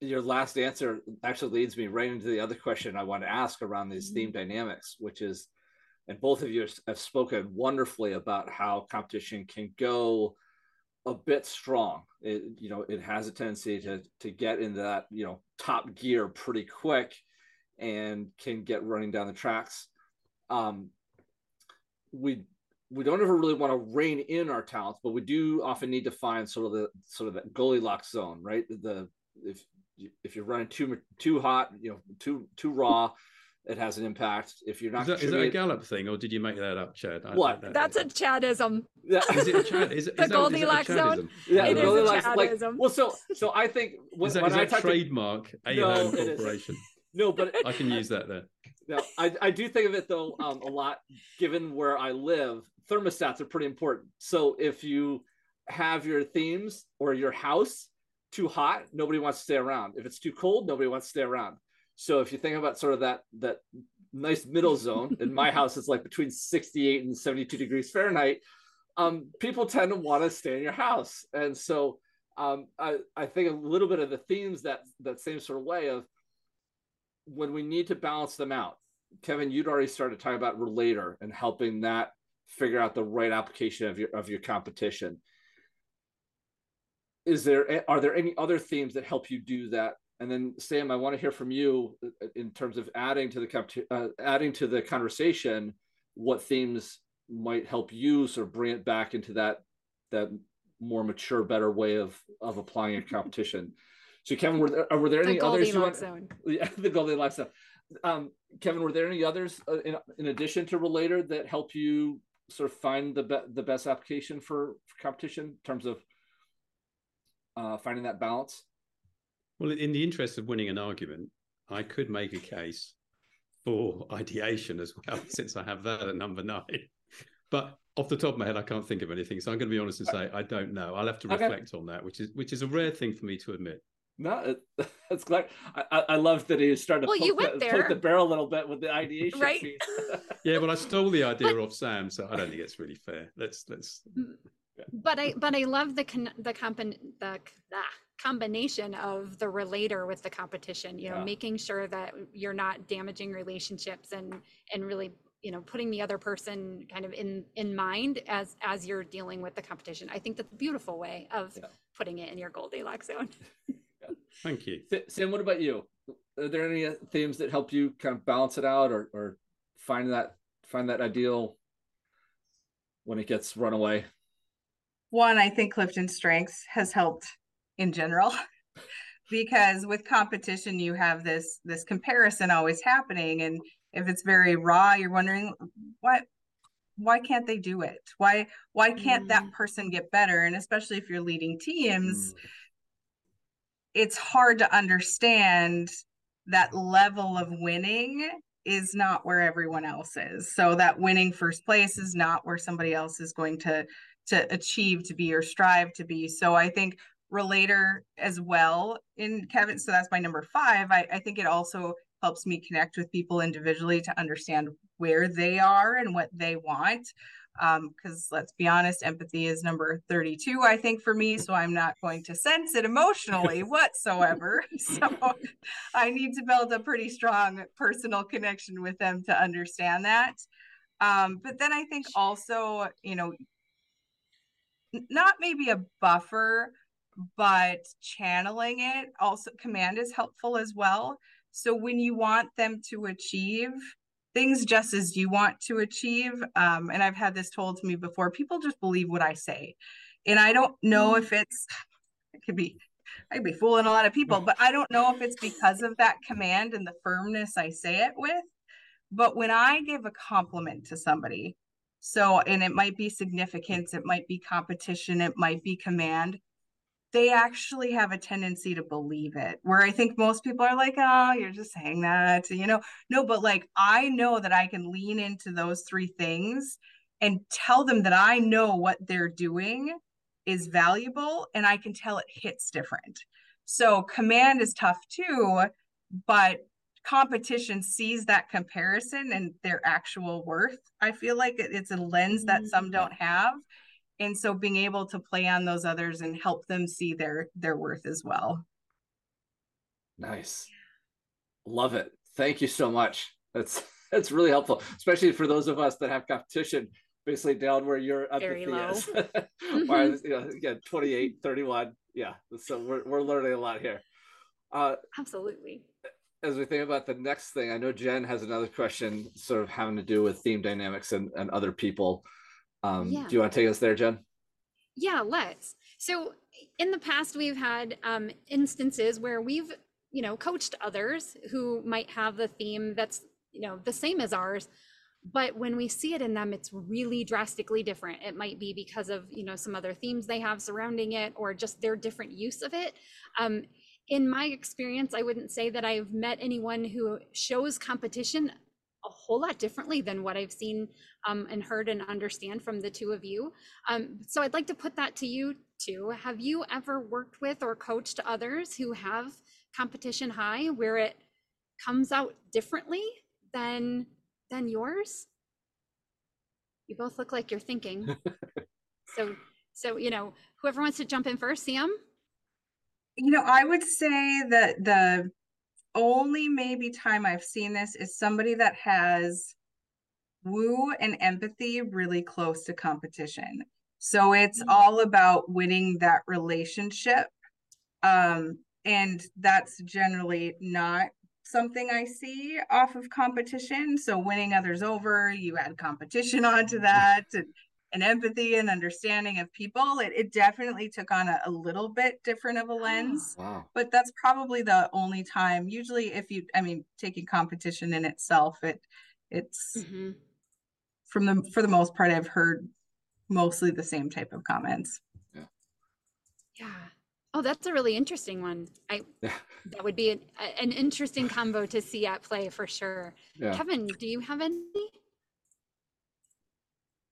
your last answer actually leads me right into the other question i want to ask around these theme mm-hmm. dynamics which is and both of you have spoken wonderfully about how competition can go a bit strong. It you know it has a tendency to to get into that you know top gear pretty quick, and can get running down the tracks. Um, we we don't ever really want to rein in our talents, but we do often need to find sort of the sort of that Goldilocks zone, right? The if if you're running too too hot, you know, too too raw, it has an impact. If you're not, is that, is that a Gallup thing, or did you make that up, Chad? What? I, That's a Chadism. Yeah. is it a Chad? Is, the Goldilocks zone? Yeah, it Goldilocks. Like, well, so so I think when, is that, when is I that trademark to, no, Corporation. No, but I can use that there. (laughs) No, I, I do think of it though um, a lot. Given where I live, thermostats are pretty important. So if you have your themes or your house too hot, nobody wants to stay around. If it's too cold, nobody wants to stay around. So if you think about sort of that that nice middle zone, in my (laughs) house it's like between 68 and 72 degrees Fahrenheit. Um, people tend to want to stay in your house, and so um, I I think a little bit of the themes that that same sort of way of when we need to balance them out. Kevin, you'd already started talking about relator and helping that figure out the right application of your of your competition. Is there are there any other themes that help you do that and then Sam, I want to hear from you uh, in terms of adding to the uh, adding to the conversation. What themes might help you sort of bring it back into that that more mature, better way of of applying a competition. So, Kevin, were there were there the any others? You want, zone. (laughs) Yeah, the Goldilocks zone. Um, Kevin, were there any others uh, in, in addition to Relator that help you sort of find the be- the best application for, for competition in terms of uh, finding that balance? Well, in the interest of winning an argument, I could make a case for ideation as well, (laughs) since I have that at number nine. But off the top of my head, I can't think of anything. So I'm going to be honest and say I don't know. I'll have to reflect okay. on that, which is which is a rare thing for me to admit. No, it, (laughs) it's glad. I, I love that he started to well, poke, you went the, there. poke the barrel a little bit with the ideation right? (laughs) yeah, but I stole the idea but, off Sam, so I don't think it's really fair. Let's let's. But I but I love the con, the company the ah, combination of the relator with the competition you know yeah. making sure that you're not damaging relationships and and really you know putting the other person kind of in in mind as as you're dealing with the competition. I think that's a beautiful way of yeah. putting it in your goldilocks zone. (laughs) Thank you. Sam what about you? Are there any themes that help you kind of balance it out or or find that find that ideal when it gets run away one i think clifton strengths has helped in general (laughs) because with competition you have this this comparison always happening and if it's very raw you're wondering what why can't they do it why why can't mm. that person get better and especially if you're leading teams mm. it's hard to understand that level of winning is not where everyone else is so that winning first place is not where somebody else is going to to achieve to be or strive to be so i think relator as well in Kevin. So that's my number five. I, I think it also helps me connect with people individually to understand where they are and what they want. Um, because let's be honest, empathy is number 32, I think, for me. So I'm not going to sense it emotionally (laughs) whatsoever. (laughs) so I need to build a pretty strong personal connection with them to understand that. Um, but then I think also, you know, not maybe a buffer, but channeling it also command is helpful as well. So when you want them to achieve things just as you want to achieve, um, and I've had this told to me before, people just believe what I say. And I don't know mm. if it's, it could be, I could be fooling a lot of people, but I don't know if it's because of that command and the firmness I say it with. But when I give a compliment to somebody, so, and it might be significance, it might be competition, it might be command they actually have a tendency to believe it. Where I think most people are like, oh, you're just saying that, you know. No, but like I know that I can lean into those three things and tell them that I know what they're doing is valuable and I can tell it hits different. So command is tough too, but competition sees that comparison and their actual worth. I feel like it's a lens that some mm-hmm. don't have. And so being able to play on those others and help them see their their worth as well. Nice. Love it. Thank you so much. That's (laughs) that's really helpful especially for those of us that have competition basically down where your empathy is mm-hmm. you know, again 28 31 yeah so we're, we're learning a lot here. Uh absolutely as we think about the next thing i know jen has another question sort of having to do with theme dynamics and, and other people um, yeah. Do you want to take us there, Jen? Yeah, let's. So in the past, we've had um, instances where we've, you know, coached others who might have the theme that's, you know, the same as ours, but when we see it in them, it's really drastically different. It might be because of, you know, some other themes they have surrounding it or just their different use of it. Um, in my experience, I wouldn't say that I've met anyone who shows competition a whole lot differently than what I've seen um, and heard and understand from the two of you. Um, so I'd like to put that to you too. Have you ever worked with or coached others who have competition high where it comes out differently than than yours? You both look like you're thinking. (laughs) so so you know, whoever wants to jump in first, Sam. You know, I would say that the only maybe time I've seen this is somebody that has woo and empathy really close to competition. So it's mm-hmm. all about winning that relationship. Um, and that's generally not something I see off of competition. So winning others over, you add competition onto (laughs) that. And and empathy and understanding of people, it, it definitely took on a, a little bit different of a lens. (gasps) wow. But that's probably the only time. Usually, if you, I mean, taking competition in itself, it it's mm-hmm. from the for the most part, I've heard mostly the same type of comments. Yeah. Yeah. Oh, that's a really interesting one. I yeah. that would be an, an interesting combo to see at play for sure. Yeah. Kevin, do you have any?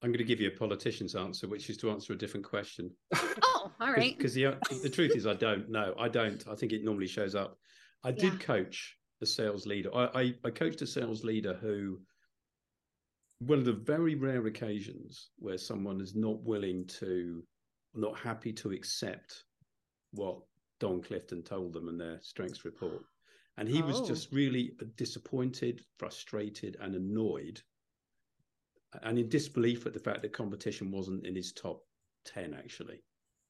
I'm going to give you a politician's answer, which is to answer a different question. (laughs) oh, all right. Because the the truth is, I don't know. I don't. I think it normally shows up. I yeah. did coach a sales leader. I, I, I coached a sales leader who, one of the very rare occasions where someone is not willing to, not happy to accept what Don Clifton told them in their strengths report, and he oh. was just really disappointed, frustrated, and annoyed and in disbelief at the fact that competition wasn't in his top 10 actually.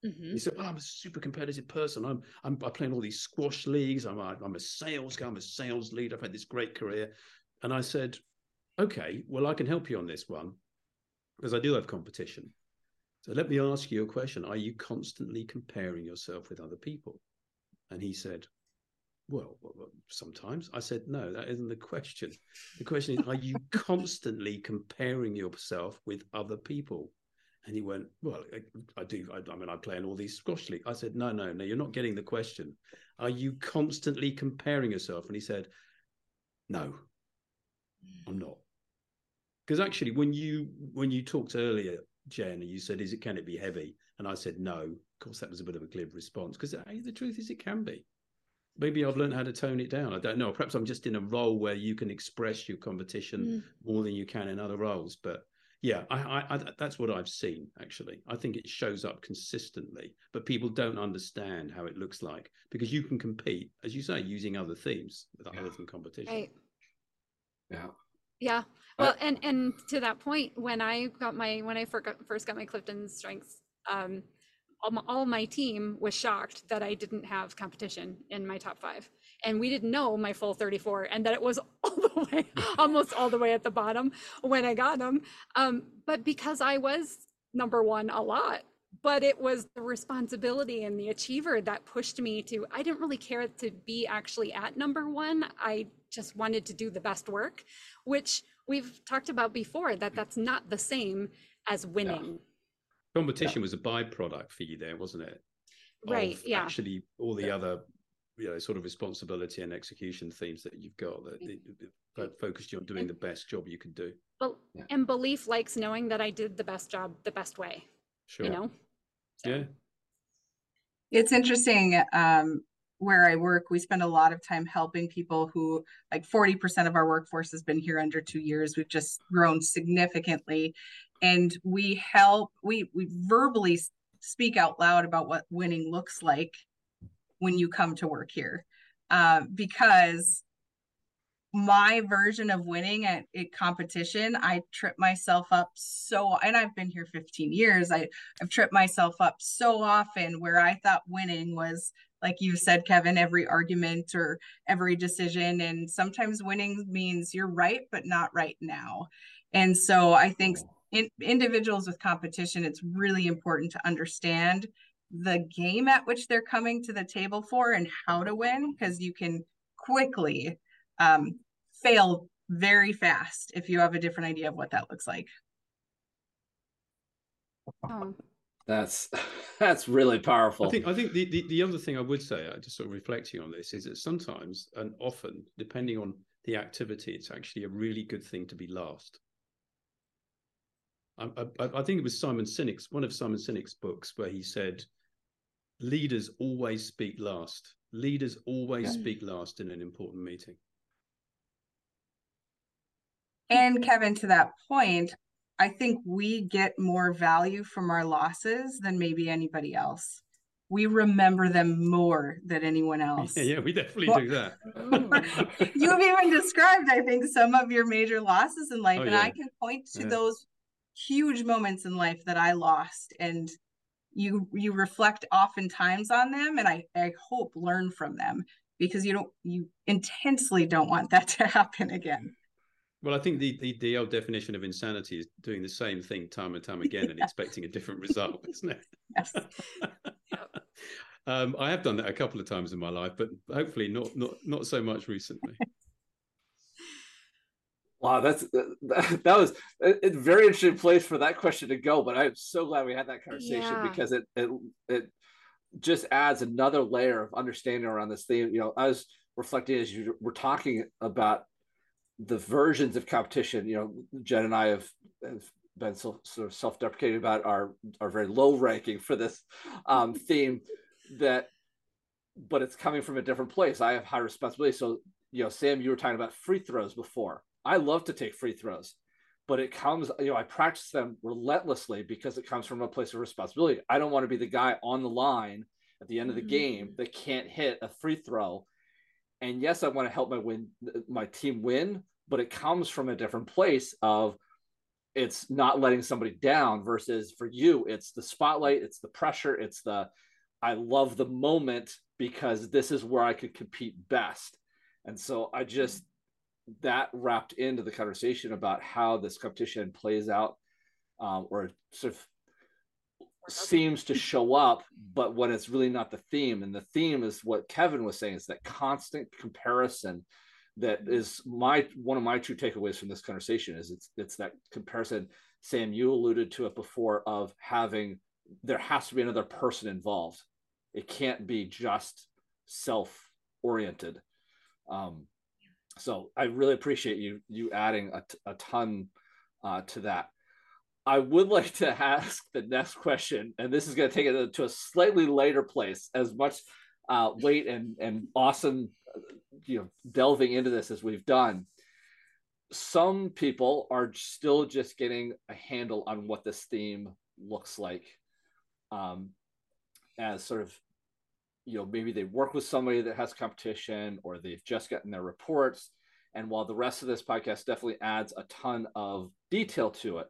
Mm-hmm. he said oh, i'm a super competitive person. I'm i'm I play in all these squash leagues. I'm a, i'm a sales guy. I'm a sales lead. i've had this great career. And i said okay well i can help you on this one because i do have competition. So let me ask you a question. Are you constantly comparing yourself with other people? And he said well, sometimes I said, no, that isn't the question. The question is, are you constantly comparing yourself with other people? And he went, well, I, I do. I, I, mean, I play in all these squash leagues. I said, no, no, no, you're not getting the question. Are you constantly comparing yourself? And he said, no, hmm. I'm not. Because actually, when you when you talked earlier, Jen, and you said, is it can it be heavy? And I said, no. Of course, that was a bit of a glib response because hey, the truth is, it can be maybe I've learned how to tone it down. I don't know. Perhaps I'm just in a role where you can express your competition mm. more than you can in other roles. But Yeah, I, I, I, that's what I've seen actually. I think it shows up consistently, but people don't understand how it looks like because you can compete, as you say, using other themes yeah. other than competition. Right. Yeah. Yeah. Well, and and to that point, when I got my when I first got my Clifton strengths, um, all my, all my team was shocked that I didn't have competition in my top five, and we didn't know my full 34, and that it was (laughs) all the way, almost all the way at the bottom when I got them. Um, but because I was number one a lot, but it was the responsibility and the achiever that pushed me to. I didn't really care to be actually at number one. I just wanted to do the best work, which we've talked about before that that's not the same as winning. Yeah. Competition yeah. was a byproduct for you there, wasn't it? Right. yeah. Actually, all the yeah. other you know sort of responsibility and execution themes that you've got that, that focused you on doing the best job you could do. Well, and belief likes knowing that I did the best job the best way. Sure. You know. So. Yeah. It's interesting. Um, where I work, we spend a lot of time helping people who, like 40% of our workforce has been here under two years. We've just grown significantly. And we help, we, we verbally speak out loud about what winning looks like when you come to work here. Uh, because my version of winning at, at competition, I trip myself up so, and I've been here 15 years. I, I've tripped myself up so often where I thought winning was like you said, Kevin, every argument or every decision. And sometimes winning means you're right, but not right now. And so I think in, individuals with competition, it's really important to understand the game at which they're coming to the table for and how to win, because you can quickly um, fail very fast if you have a different idea of what that looks like. Oh. That's (laughs) that's really powerful. I think I think the, the, the other thing I would say, uh, just sort of reflecting on this, is that sometimes and often, depending on the activity, it's actually a really good thing to be last. I, I, I think it was Simon Sinek's one of Simon Sinek's books where he said, "Leaders always speak last. Leaders always yeah. speak last in an important meeting." And Kevin, to that point, I think we get more value from our losses than maybe anybody else. We remember them more than anyone (laughs) else. Yeah, yeah we definitely well, do that. (laughs) You've even described, I think, some of your major losses in life, oh, and yeah. I can point to yeah. those huge moments in life that I lost, and you you reflect oftentimes on them, and I I hope learn from them because you don't you intensely don't want that (laughs) to happen again. Well, I think the, the, the old definition of insanity is doing the same thing time and time again and (laughs) expecting a different result, isn't it? Yes. (laughs) um, I have done that a couple of times in my life, but hopefully not not not so much recently. Wow, that's that, (laughs) that was a, a, very interesting place for that question to go. But I'm so glad we had that conversation yeah. because it it it just adds another layer of understanding around this theme. You know, I was reflecting as you were talking about the versions of competition, you know, Jen and I have, have been so, sort of self-deprecating about our our very low ranking for this um, (laughs) theme that but it's coming from a different place i have high responsibility so you know sam you were talking about free throws before i love to take free throws but it comes you know i practice them relentlessly because it comes from a place of responsibility i don't want to be the guy on the line at the end of the mm-hmm. game that can't hit a free throw and yes, I want to help my win my team win, but it comes from a different place of it's not letting somebody down versus for you, it's the spotlight, it's the pressure, it's the I love the moment because this is where I could compete best. And so I just that wrapped into the conversation about how this competition plays out um, or sort of seems to show up, but when it's really not the theme. And the theme is what Kevin was saying is that constant comparison that mm-hmm. my one of my true takeaways from this conversation is it's it's that comparison. Sam, you alluded to it before of having there has to be another person involved. It can't be just self-oriented. Um, so I really appreciate you you adding a, a ton uh, to that. I would (laughs) like to ask the next question, and this is going to take it to a slightly later place. As much uh, weight and and awesome, you know, delving into this as we've done. some people are still just getting a handle on what this theme looks like um, as sort of you know maybe they work with somebody that has competition or they've just gotten their reports. And while the rest of this podcast definitely adds a ton of detail to it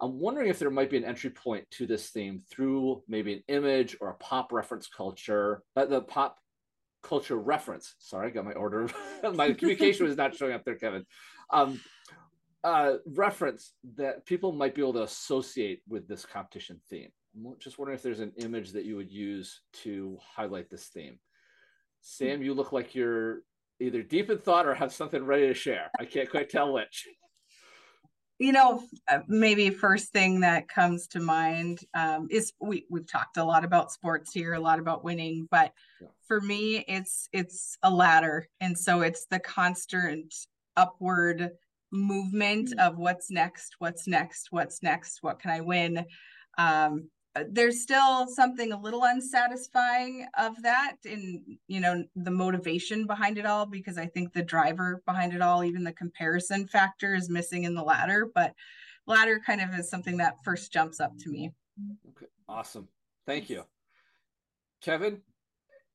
i'm wondering if there might be an entry point to this theme through maybe an image or a pop reference culture uh, the pop culture reference. Sorry i got my order (laughs) my (laughs) communication was not showing up there kevin. Um, uh, reference that people might be able to associate with this competition theme. I'm just wondering if there's an image that you would use to highlight this theme. Sam, you look like you're either deep in thought or have something ready to share. I can't quite tell which. You know, uh, maybe first thing that comes to mind um, is we we've talked a lot about sports here, a lot about winning, but yeah. for me, it's it's a ladder, and so it's the constant upward movement mm. of what's next, what's next, what's next, what can I win? Um, there's still something a little unsatisfying of that in you know the motivation behind it all because i think the driver behind it all even the comparison factor is missing in the ladder but ladder kind of is something that first jumps up to me okay awesome thank you kevin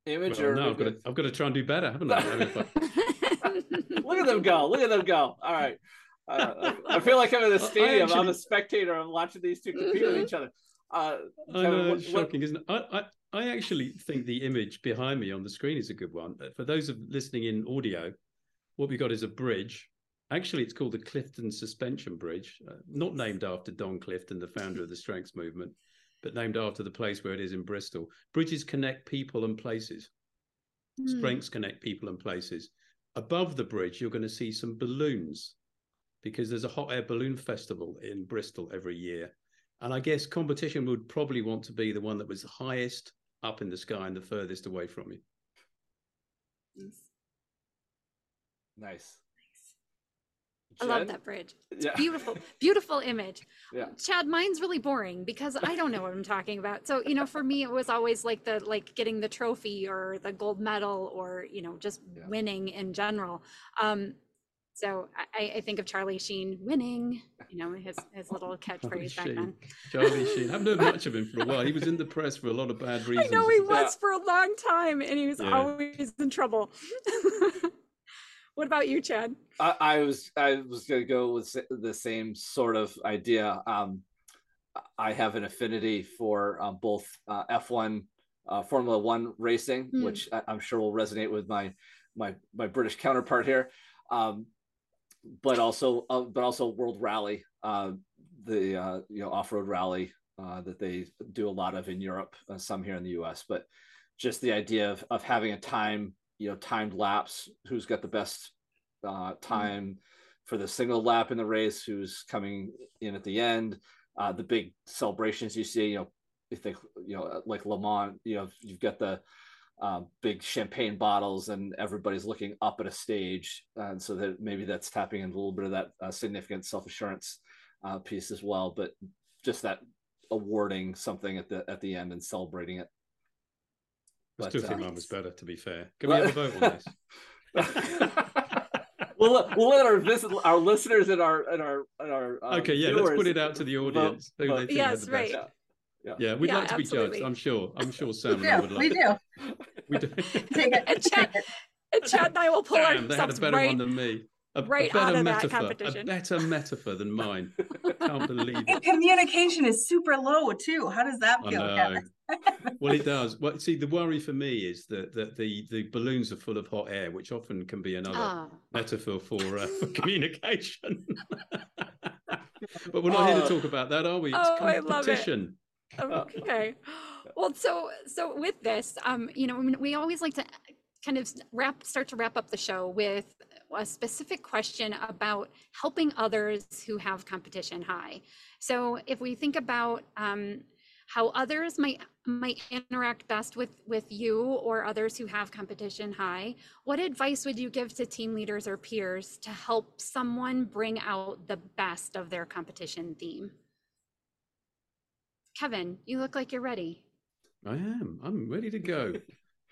image well, or no, I've got, to, I've got to try and do better haven't i (laughs) Look at them go. Look at them go. All right. Uh, I feel like I'm in the (laughs) stadium. Actually, I'm a spectator. I'm watching these two compete with each other. Uh, I know, it's shocking, what... isn't it? I, I, I actually think the image behind me on the screen is a good one. For those of listening in audio, what we got is a bridge. Actually, it's called the Clifton Suspension Bridge, uh, not named after Don Clifton, the founder of the Strengths Movement, but named after the place where it is in Bristol. Bridges connect people and places. Mm. Strengths connect people and places above the bridge, you're going to see some balloons because there's a hot air balloon festival in Bristol every year. And I guess competition would probably want to be the one that was the highest up in the sky and the furthest away from you. Nice. I love that bridge. It's yeah. beautiful, beautiful image. (laughs) Yeah. Chad, mine's really boring because I don't know what I'm talking about. So, you know, for me, it was always like the like getting the trophy or the gold medal or, you know, just yeah. winning in general. Um, so I, I, think of Charlie Sheen winning, you know, his his little (laughs) catchphrase back then. Charlie Sheen. I haven't heard much of him for a while. He was in the (laughs) press for a lot of bad reasons. I know he was yeah. for a long time and he was always in trouble. (laughs) What about you, Chad? I, I was I was gonna go with the same sort of idea. Um, I have an affinity for um, both uh, F1, uh, Formula One racing, mm. which I, am sure will resonate with my my my British counterpart here, um, but also uh, but also World Rally, uh, the uh, you know off road rally uh, that they do a lot of in Europe, some here in the U.S. But just the idea of of having a time you know timed laps who's got the best uh, time mm-hmm. for the single lap in the race who's coming in at the end uh, the big celebrations you see you know if they you know like le mans you know you've got the uh, big champagne bottles and everybody's looking up at a stage and so that maybe that's tapping into a little bit of that uh, significant self-assurance uh, piece as well but just that awarding something at the at the end and celebrating it I still think uh, mine was better, to be fair. Can we have a vote on this? we'll, we'll let our visit, our listeners and our and our and our um, okay, yeah, let's put it out to the audience. Vote, vote. yes, right. Yeah. Yeah. yeah, we'd yeah, like to absolutely. be judged. I'm sure. I'm sure (laughs) Sam and I would like. We do. (laughs) we do. (laughs) Take it. And Chad, and Chad and I will pull Damn, our they had a better right, one than me. A, right a better out of metaphor, that competition. A better metaphor than mine. I can't believe it. And communication is super low too. How does that feel? well, it does. Well, see, the worry for me is that, that the the balloons are full of hot air, which often can be another oh. metaphor for, uh, for communication. but we're not oh. here to talk about that, are we? It's oh, competition. Okay. Well, so so with this, um, you know, we always like to kind of wrap start to wrap up the show with a specific question about helping others who have competition high. So if we think about um, how others might might interact best with with you or others who have competition high what advice would you give to team leaders or peers to help someone bring out the best of their competition theme kevin you look like you're ready. I am. I'm ready to go. (laughs)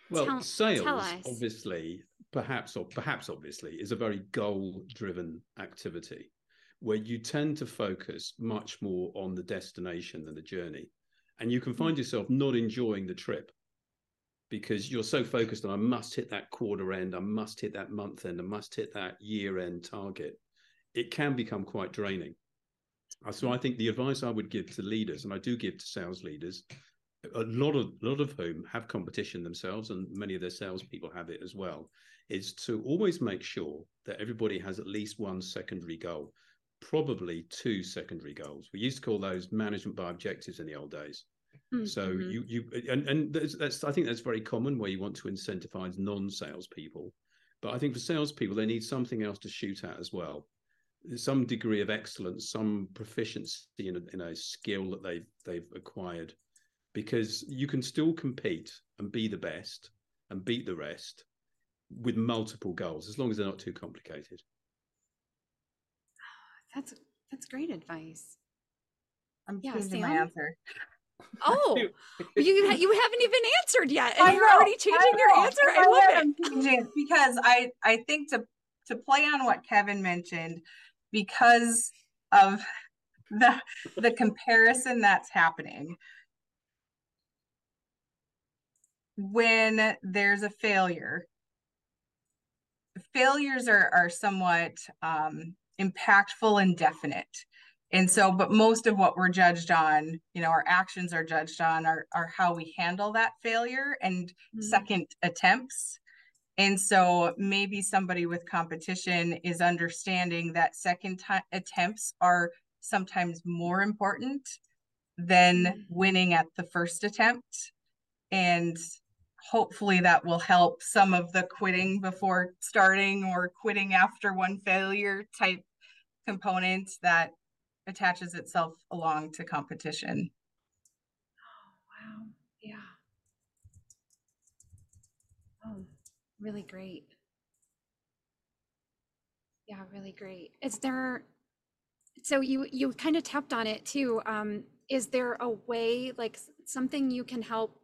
Well tell, sales tell obviously perhaps or perhaps obviously is a very goal driven activity where you tend to focus much more on the destination than the journey. And you can find hmm. yourself not enjoying the trip because you're so focused on I must hit that quarter end, I must hit that month end, I must hit that year end target. It can become quite draining. Uh, so I think the advice I would give to leaders, and I do give to sales leaders, a lot of a lot of whom have competition themselves, and many of their salespeople have it as well, is to always make sure that everybody has at least one secondary goal, probably two secondary goals. We used to call those management by objectives in the old days. Mm-hmm. So you you and and that's, that's I think that's very common where you want to incentivize non-sales people, but I think for salespeople they need something else to shoot at as well, some degree of excellence, some proficiency in a, in a skill that they've they've acquired, because you can still compete and be the best and beat the rest with multiple goals as long as they're not too complicated. That's that's great advice. I'm yeah, changing Sam? my answer. (laughs) Oh, you you haven't even answered yet, and I you're know, already changing your answer. I, I love it because I I think to to play on what Kevin mentioned, because of (laughs) the the comparison that's happening. When there's a failure failures are are somewhat um, impactful and definite. And so but most of what we're judged on you know our actions are judged on are, are how we handle that failure and mm-hmm. second attempts and so maybe somebody with competition is understanding that second time attempts are sometimes more important than mm-hmm. winning at the first attempt and hopefully that will help some of the quitting before starting or quitting after one failure type component that attaches itself along to competition. Oh, wow. Yeah. Oh, really great. Yeah, really great. Is there, so you, you kind of tapped on it too. Um, is there a way, like something you can help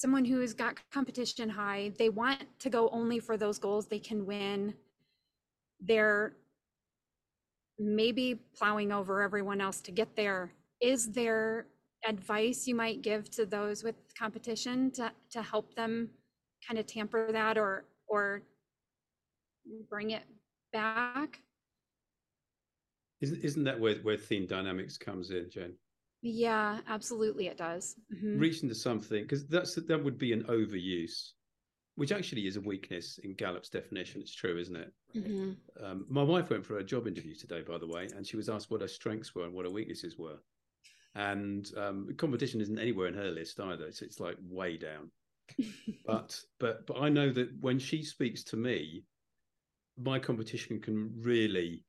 someone who's got competition high, they want to go only for those goals they can win. They're maybe plowing over everyone else to get there. Is there advice you might give to those with competition to, to help them kind of tamper that or or bring it back? Isn't isn't that where, where theme dynamics comes in, Jen? Yeah, absolutely it does. Mm-hmm. Reaching to something because that's that would be an overuse which actually is a weakness in Gallup's definition. It's true, isn't it? Mm-hmm. Um, my wife went for a job interview today, by the way, and she was asked what her strengths were and what her weaknesses were. And um, competition isn't anywhere in her list either. So it's like way down. But (laughs) but but I know that when she speaks to me, my competition can really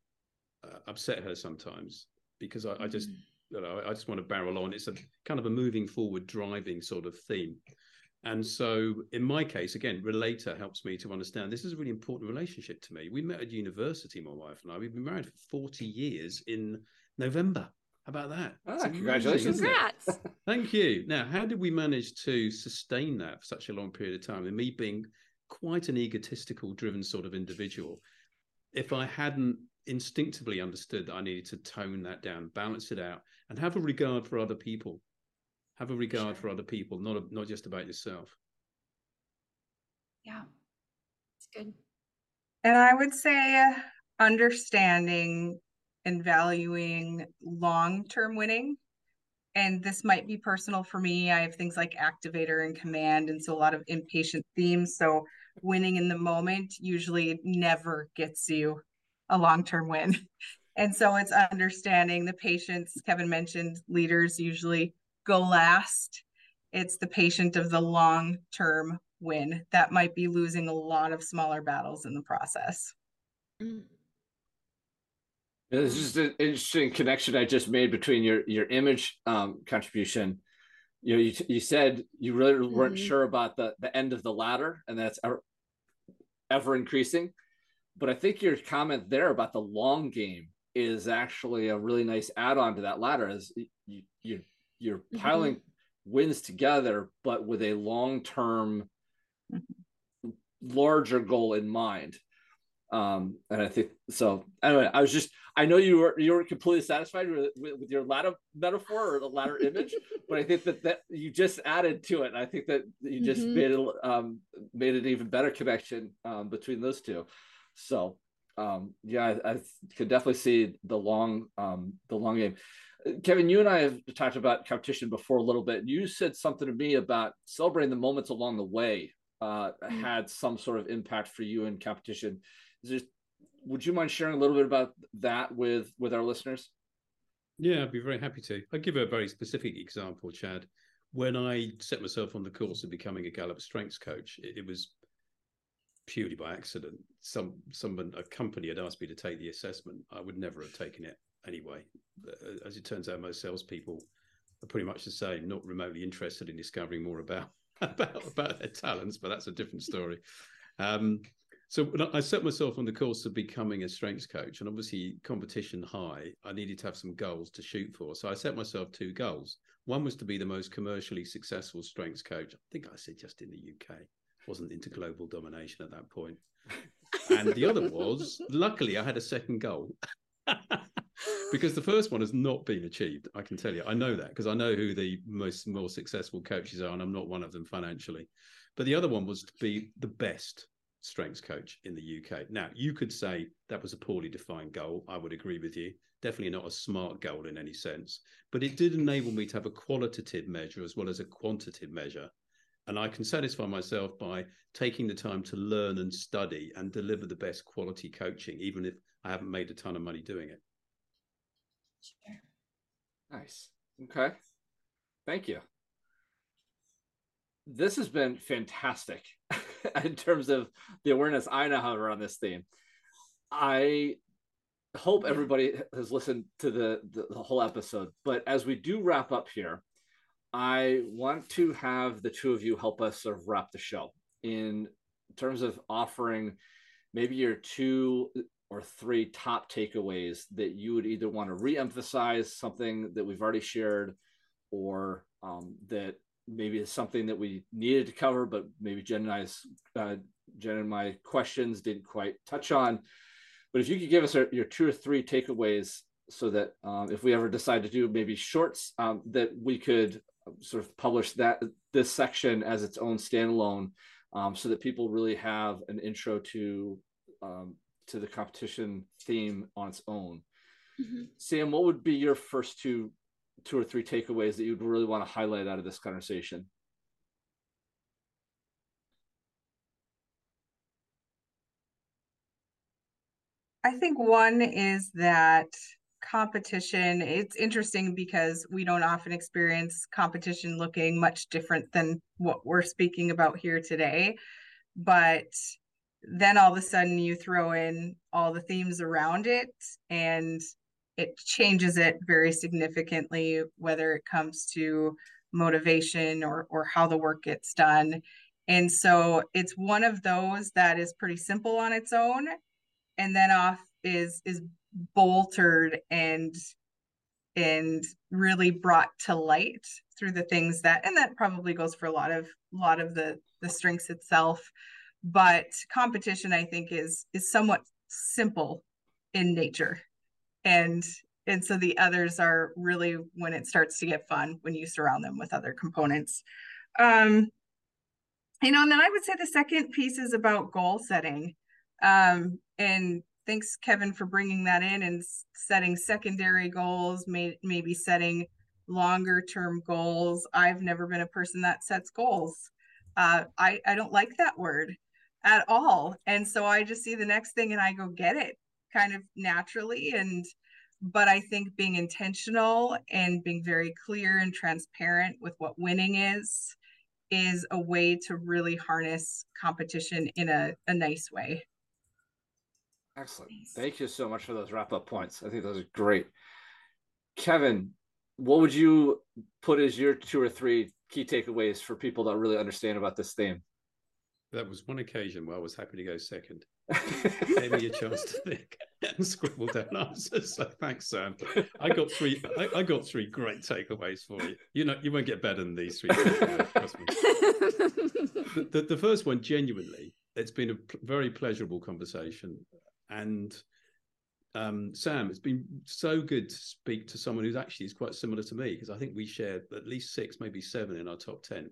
uh, upset her sometimes because I, I just mm-hmm. you know I just want to barrel on. It's a kind of a moving forward, driving sort of theme. And so, in my case, again, relator helps me to understand this is a really important relationship to me. We met at university, my wife and I. We've been married for 40 years in November. How about that? Ah, congratulations. Congrats. (laughs) Thank you. Now, how did we manage to sustain that for such a long period of time? And me being quite an egotistical, driven sort of individual, if I hadn't instinctively understood that I needed to tone that down, balance it out, and have a regard for other people have a regard sure. for other people, not a, not just about yourself. Yeah, it's good. And I would say understanding and valuing long-term winning. And this might be personal for me. I have things like activator and command, and so a lot of impatient themes. So winning in the moment usually never gets you a long-term win. (laughs) And so it's understanding the patience. Kevin mentioned leaders usually go last. It's the patient of the long term win that might be losing a lot of smaller battles in the process. Mm. It's just an interesting connection I just made between your your image um, contribution. You know, you, you said you really weren't mm-hmm. sure about the the end of the ladder, and that's ever, ever increasing. But I think your comment there about the long game is actually a really nice add on to that ladder. Is you, you you're piling mm-hmm. wins together, but with a long term mm-hmm. larger goal in mind. Um, and I think so. Anyway, I was just I know you were you weren't completely satisfied with, with, your ladder metaphor or the ladder (laughs) image, but I think that that you just added to it. And I think that you just mm-hmm. made it um, made an even better connection um, between those two. So um, yeah, I, I could definitely see the long um, the long game. Kevin, you and I have talked about competition before a little bit. You said something to me about celebrating the moments along the way uh, mm-hmm. had some sort of impact for you in competition. Just, would you mind sharing a little bit about that with with our listeners? Yeah, I'd be very happy to. I'll give a very specific example, Chad. When I set myself on the course of becoming a Gallup strengths coach, it, it was purely by accident. Some someone a company had asked me to take the assessment. I would never have taken it anyway. Uh, as it turns out, most salespeople are pretty much the same, not remotely interested in discovering more about (laughs) about, about their talents, but that's a different story. Um, so I set myself on the course of becoming a strengths coach, and obviously competition high, I needed to have some goals to shoot for. So I set myself two goals. One was to be the most commercially successful strengths coach. I think I said just in the UK. Wasn't into global domination at that point. And the other was, luckily, I had a second goal. (laughs) because the first one has not been achieved. I can tell you, I know that because I know who the most more successful coaches are, and I'm not one of them financially. But the other one was to be the best strengths coach in the UK. Now, you could say that was a poorly defined goal. I would agree with you. Definitely not a smart goal in any sense, but it did enable me to have a qualitative measure as well as a quantitative measure. And I can satisfy myself by taking the time to learn and study and deliver the best quality coaching, even if I haven't made a ton of money doing it. Nice. Okay. Thank you. This has been fantastic (laughs) in terms of the awareness I now have around this theme. I hope everybody has listened to the, the, the whole episode. But as we do wrap up here, I want to have the two of you help us sort of wrap the show in terms of offering maybe your two or three top takeaways that you would either want to re-emphasize something that we've already shared or um, that maybe is something that we needed to cover but maybe jen and i's uh, jen and my questions didn't quite touch on but if you could give us your two or three takeaways so that um, if we ever decide to do maybe shorts um, that we could sort of publish that this section as its own standalone um, so that people really have an intro to um, to the competition theme on its own. Mm-hmm. Sam, what would be your first two two or three takeaways that you'd really want to highlight out of this conversation? I think one is that competition it's interesting because we don't often experience competition looking much different than what we're speaking about here today but then all of a sudden you throw in all the themes around it and it changes it very significantly whether it comes to motivation or or how the work gets done. And so it's one of those that is pretty simple on its own and then off is is boltered and and really brought to light through the things that and that probably goes for a lot of a lot of the the strengths itself. But competition i think is is somewhat simple in nature and and so the others are really when it starts to get fun when you surround them with other components. Um you know and then i would say the second piece is about goal setting. Um and thanks kevin for bringing that in and setting secondary goals may, maybe setting longer term goals. I've never been a person that sets goals. Uh, I, I don't like that word at all. And so I just see the next thing and I go get it kind of naturally. And, but I think being intentional and being very clear and transparent with what winning is, is a way to really harness competition in a, a nice way. Excellent. Thank you so much for those wrap up points. I think those are great. Kevin, what would you put as your two or three key takeaways for people that really understand about this theme? that was one occasion where I was happy to go second. Gave me a chance to think (laughs) and scribble down answers. So thanks, Sam. I got three. I, I, got three great takeaways for you. You know, you won't get better than these three. (laughs) the, the, the first one, genuinely, it's been a very pleasurable conversation. And um, Sam, it's been so good to speak to someone who's actually is quite similar to me because I think we share at least six, maybe seven in our top ten.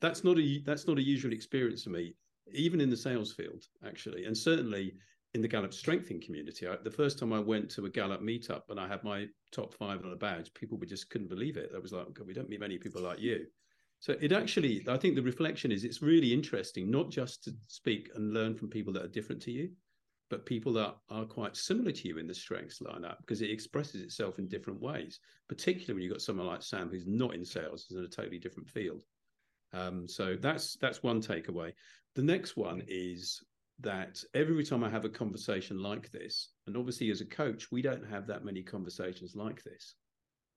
That's not a that's not a usual experience for me, even in the sales field, actually, and certainly in the Gallup strengthening community. I, the first time I went to a Gallup meetup and I had my top five on a badge, people just couldn't believe it. I was like, we don't meet many people like you. So it actually, I think the reflection is it's really interesting, not just to speak and learn from people that are different to you, but people that are quite similar to you in the strengths lineup because it expresses itself in different ways, particularly when you've got someone like Sam who's not in sales, is in a totally different field. Um, so that's that's one takeaway. The next one is that every time I have a conversation like this, and obviously as a coach, we don't have that many conversations like this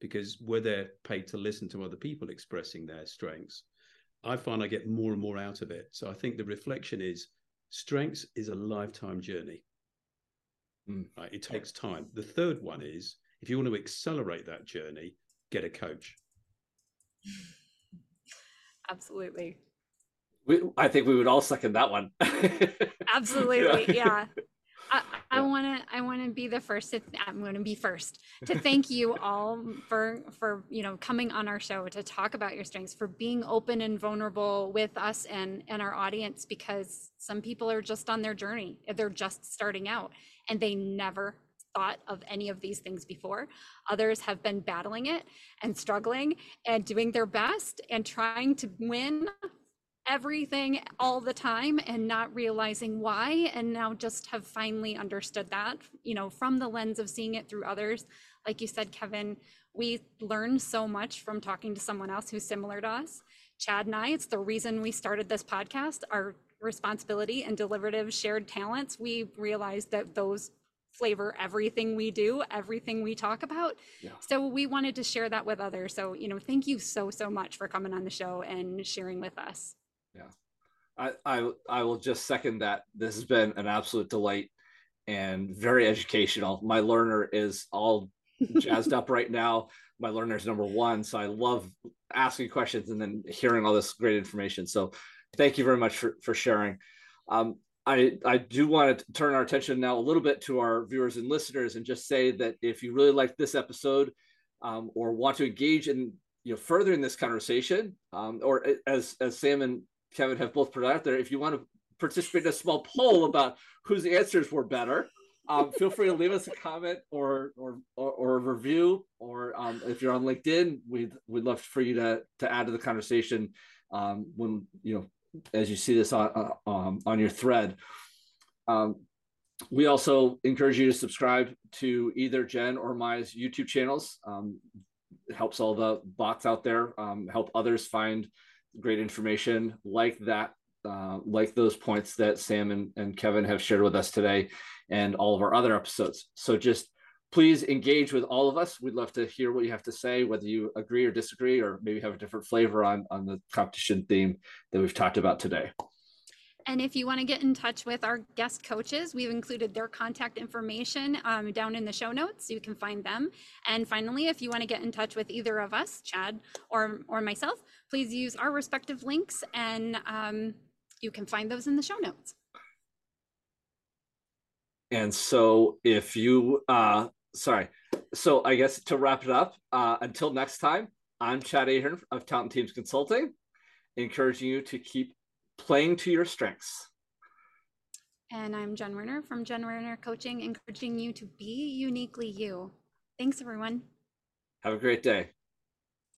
because we're there paid to listen to other people expressing their strengths. I find I get more and more out of it. So I think the reflection is strengths is a lifetime journey. Mm. Right? It takes time. The third one is if you want to accelerate that journey, get a coach. Absolutely. We, I think we would all second that one. (laughs) Absolutely. Yeah. I want to I want to be the first to I'm going to be first to thank you all for for you know coming on our show to talk about your strengths for being open and vulnerable with us and and our audience because some people are just on their journey they're just starting out and they never thought of any of these things before. Others have been battling it and struggling and doing their best and trying to win everything all the time and not realizing why and now just have finally understood that you know from the lens of seeing it through others. Like you said kevin we learn so much from talking to someone else who's similar to us. Chad and i it's the reason we started this podcast our responsibility and deliberative shared talents. We realized that those flavor everything we do everything we talk about. Yeah. so we wanted to share that with others. So you know thank you so so much for coming on the show and sharing with us yeah. I, I i will just second that. This has been an absolute delight and very educational. My learner is all jazzed up right now. My learner is number one so i love asking questions and then hearing all this great information. So thank you very much for, for sharing. Um, I, I do want to turn our attention now a little bit to our viewers and listeners and just say that if you really like this episode um, or want to engage in you know further in this conversation um, or as as Sam and Kevin have both put out there. If you want to participate in a small poll about whose answers were better, um, feel free to leave us a comment or or or, or a review. Or um, if you're on LinkedIn, we'd we'd love for you to to add to the conversation um, when you know as you see this on uh, on your thread. Um, we also encourage you to subscribe to either Jen or Maya's YouTube channels. Um, it helps all the bots out there help others find great information like that, uh, like those points that Sam and, and Kevin have shared with us today and all of our other episodes. So just please engage with all of us. We'd love to hear what you have to say, whether you agree or disagree, or maybe have a different flavor on, on the competition theme that we've talked about today. And if you want to get in touch with our guest coaches, we've included their contact information um, down in the show notes. You can find them. And finally, if you want to get in touch with either of us, Chad or, or myself, please use our respective links and um, you can find those in the show notes. And so if you, uh, sorry, so I guess to wrap it up, uh, until next time, I'm Chad Ahern of Talent Teams Consulting, encouraging you to keep playing to your strengths. And I'm Jen Werner from Jen Werner Coaching, encouraging you to be uniquely you. Thanks, everyone. Have a great day.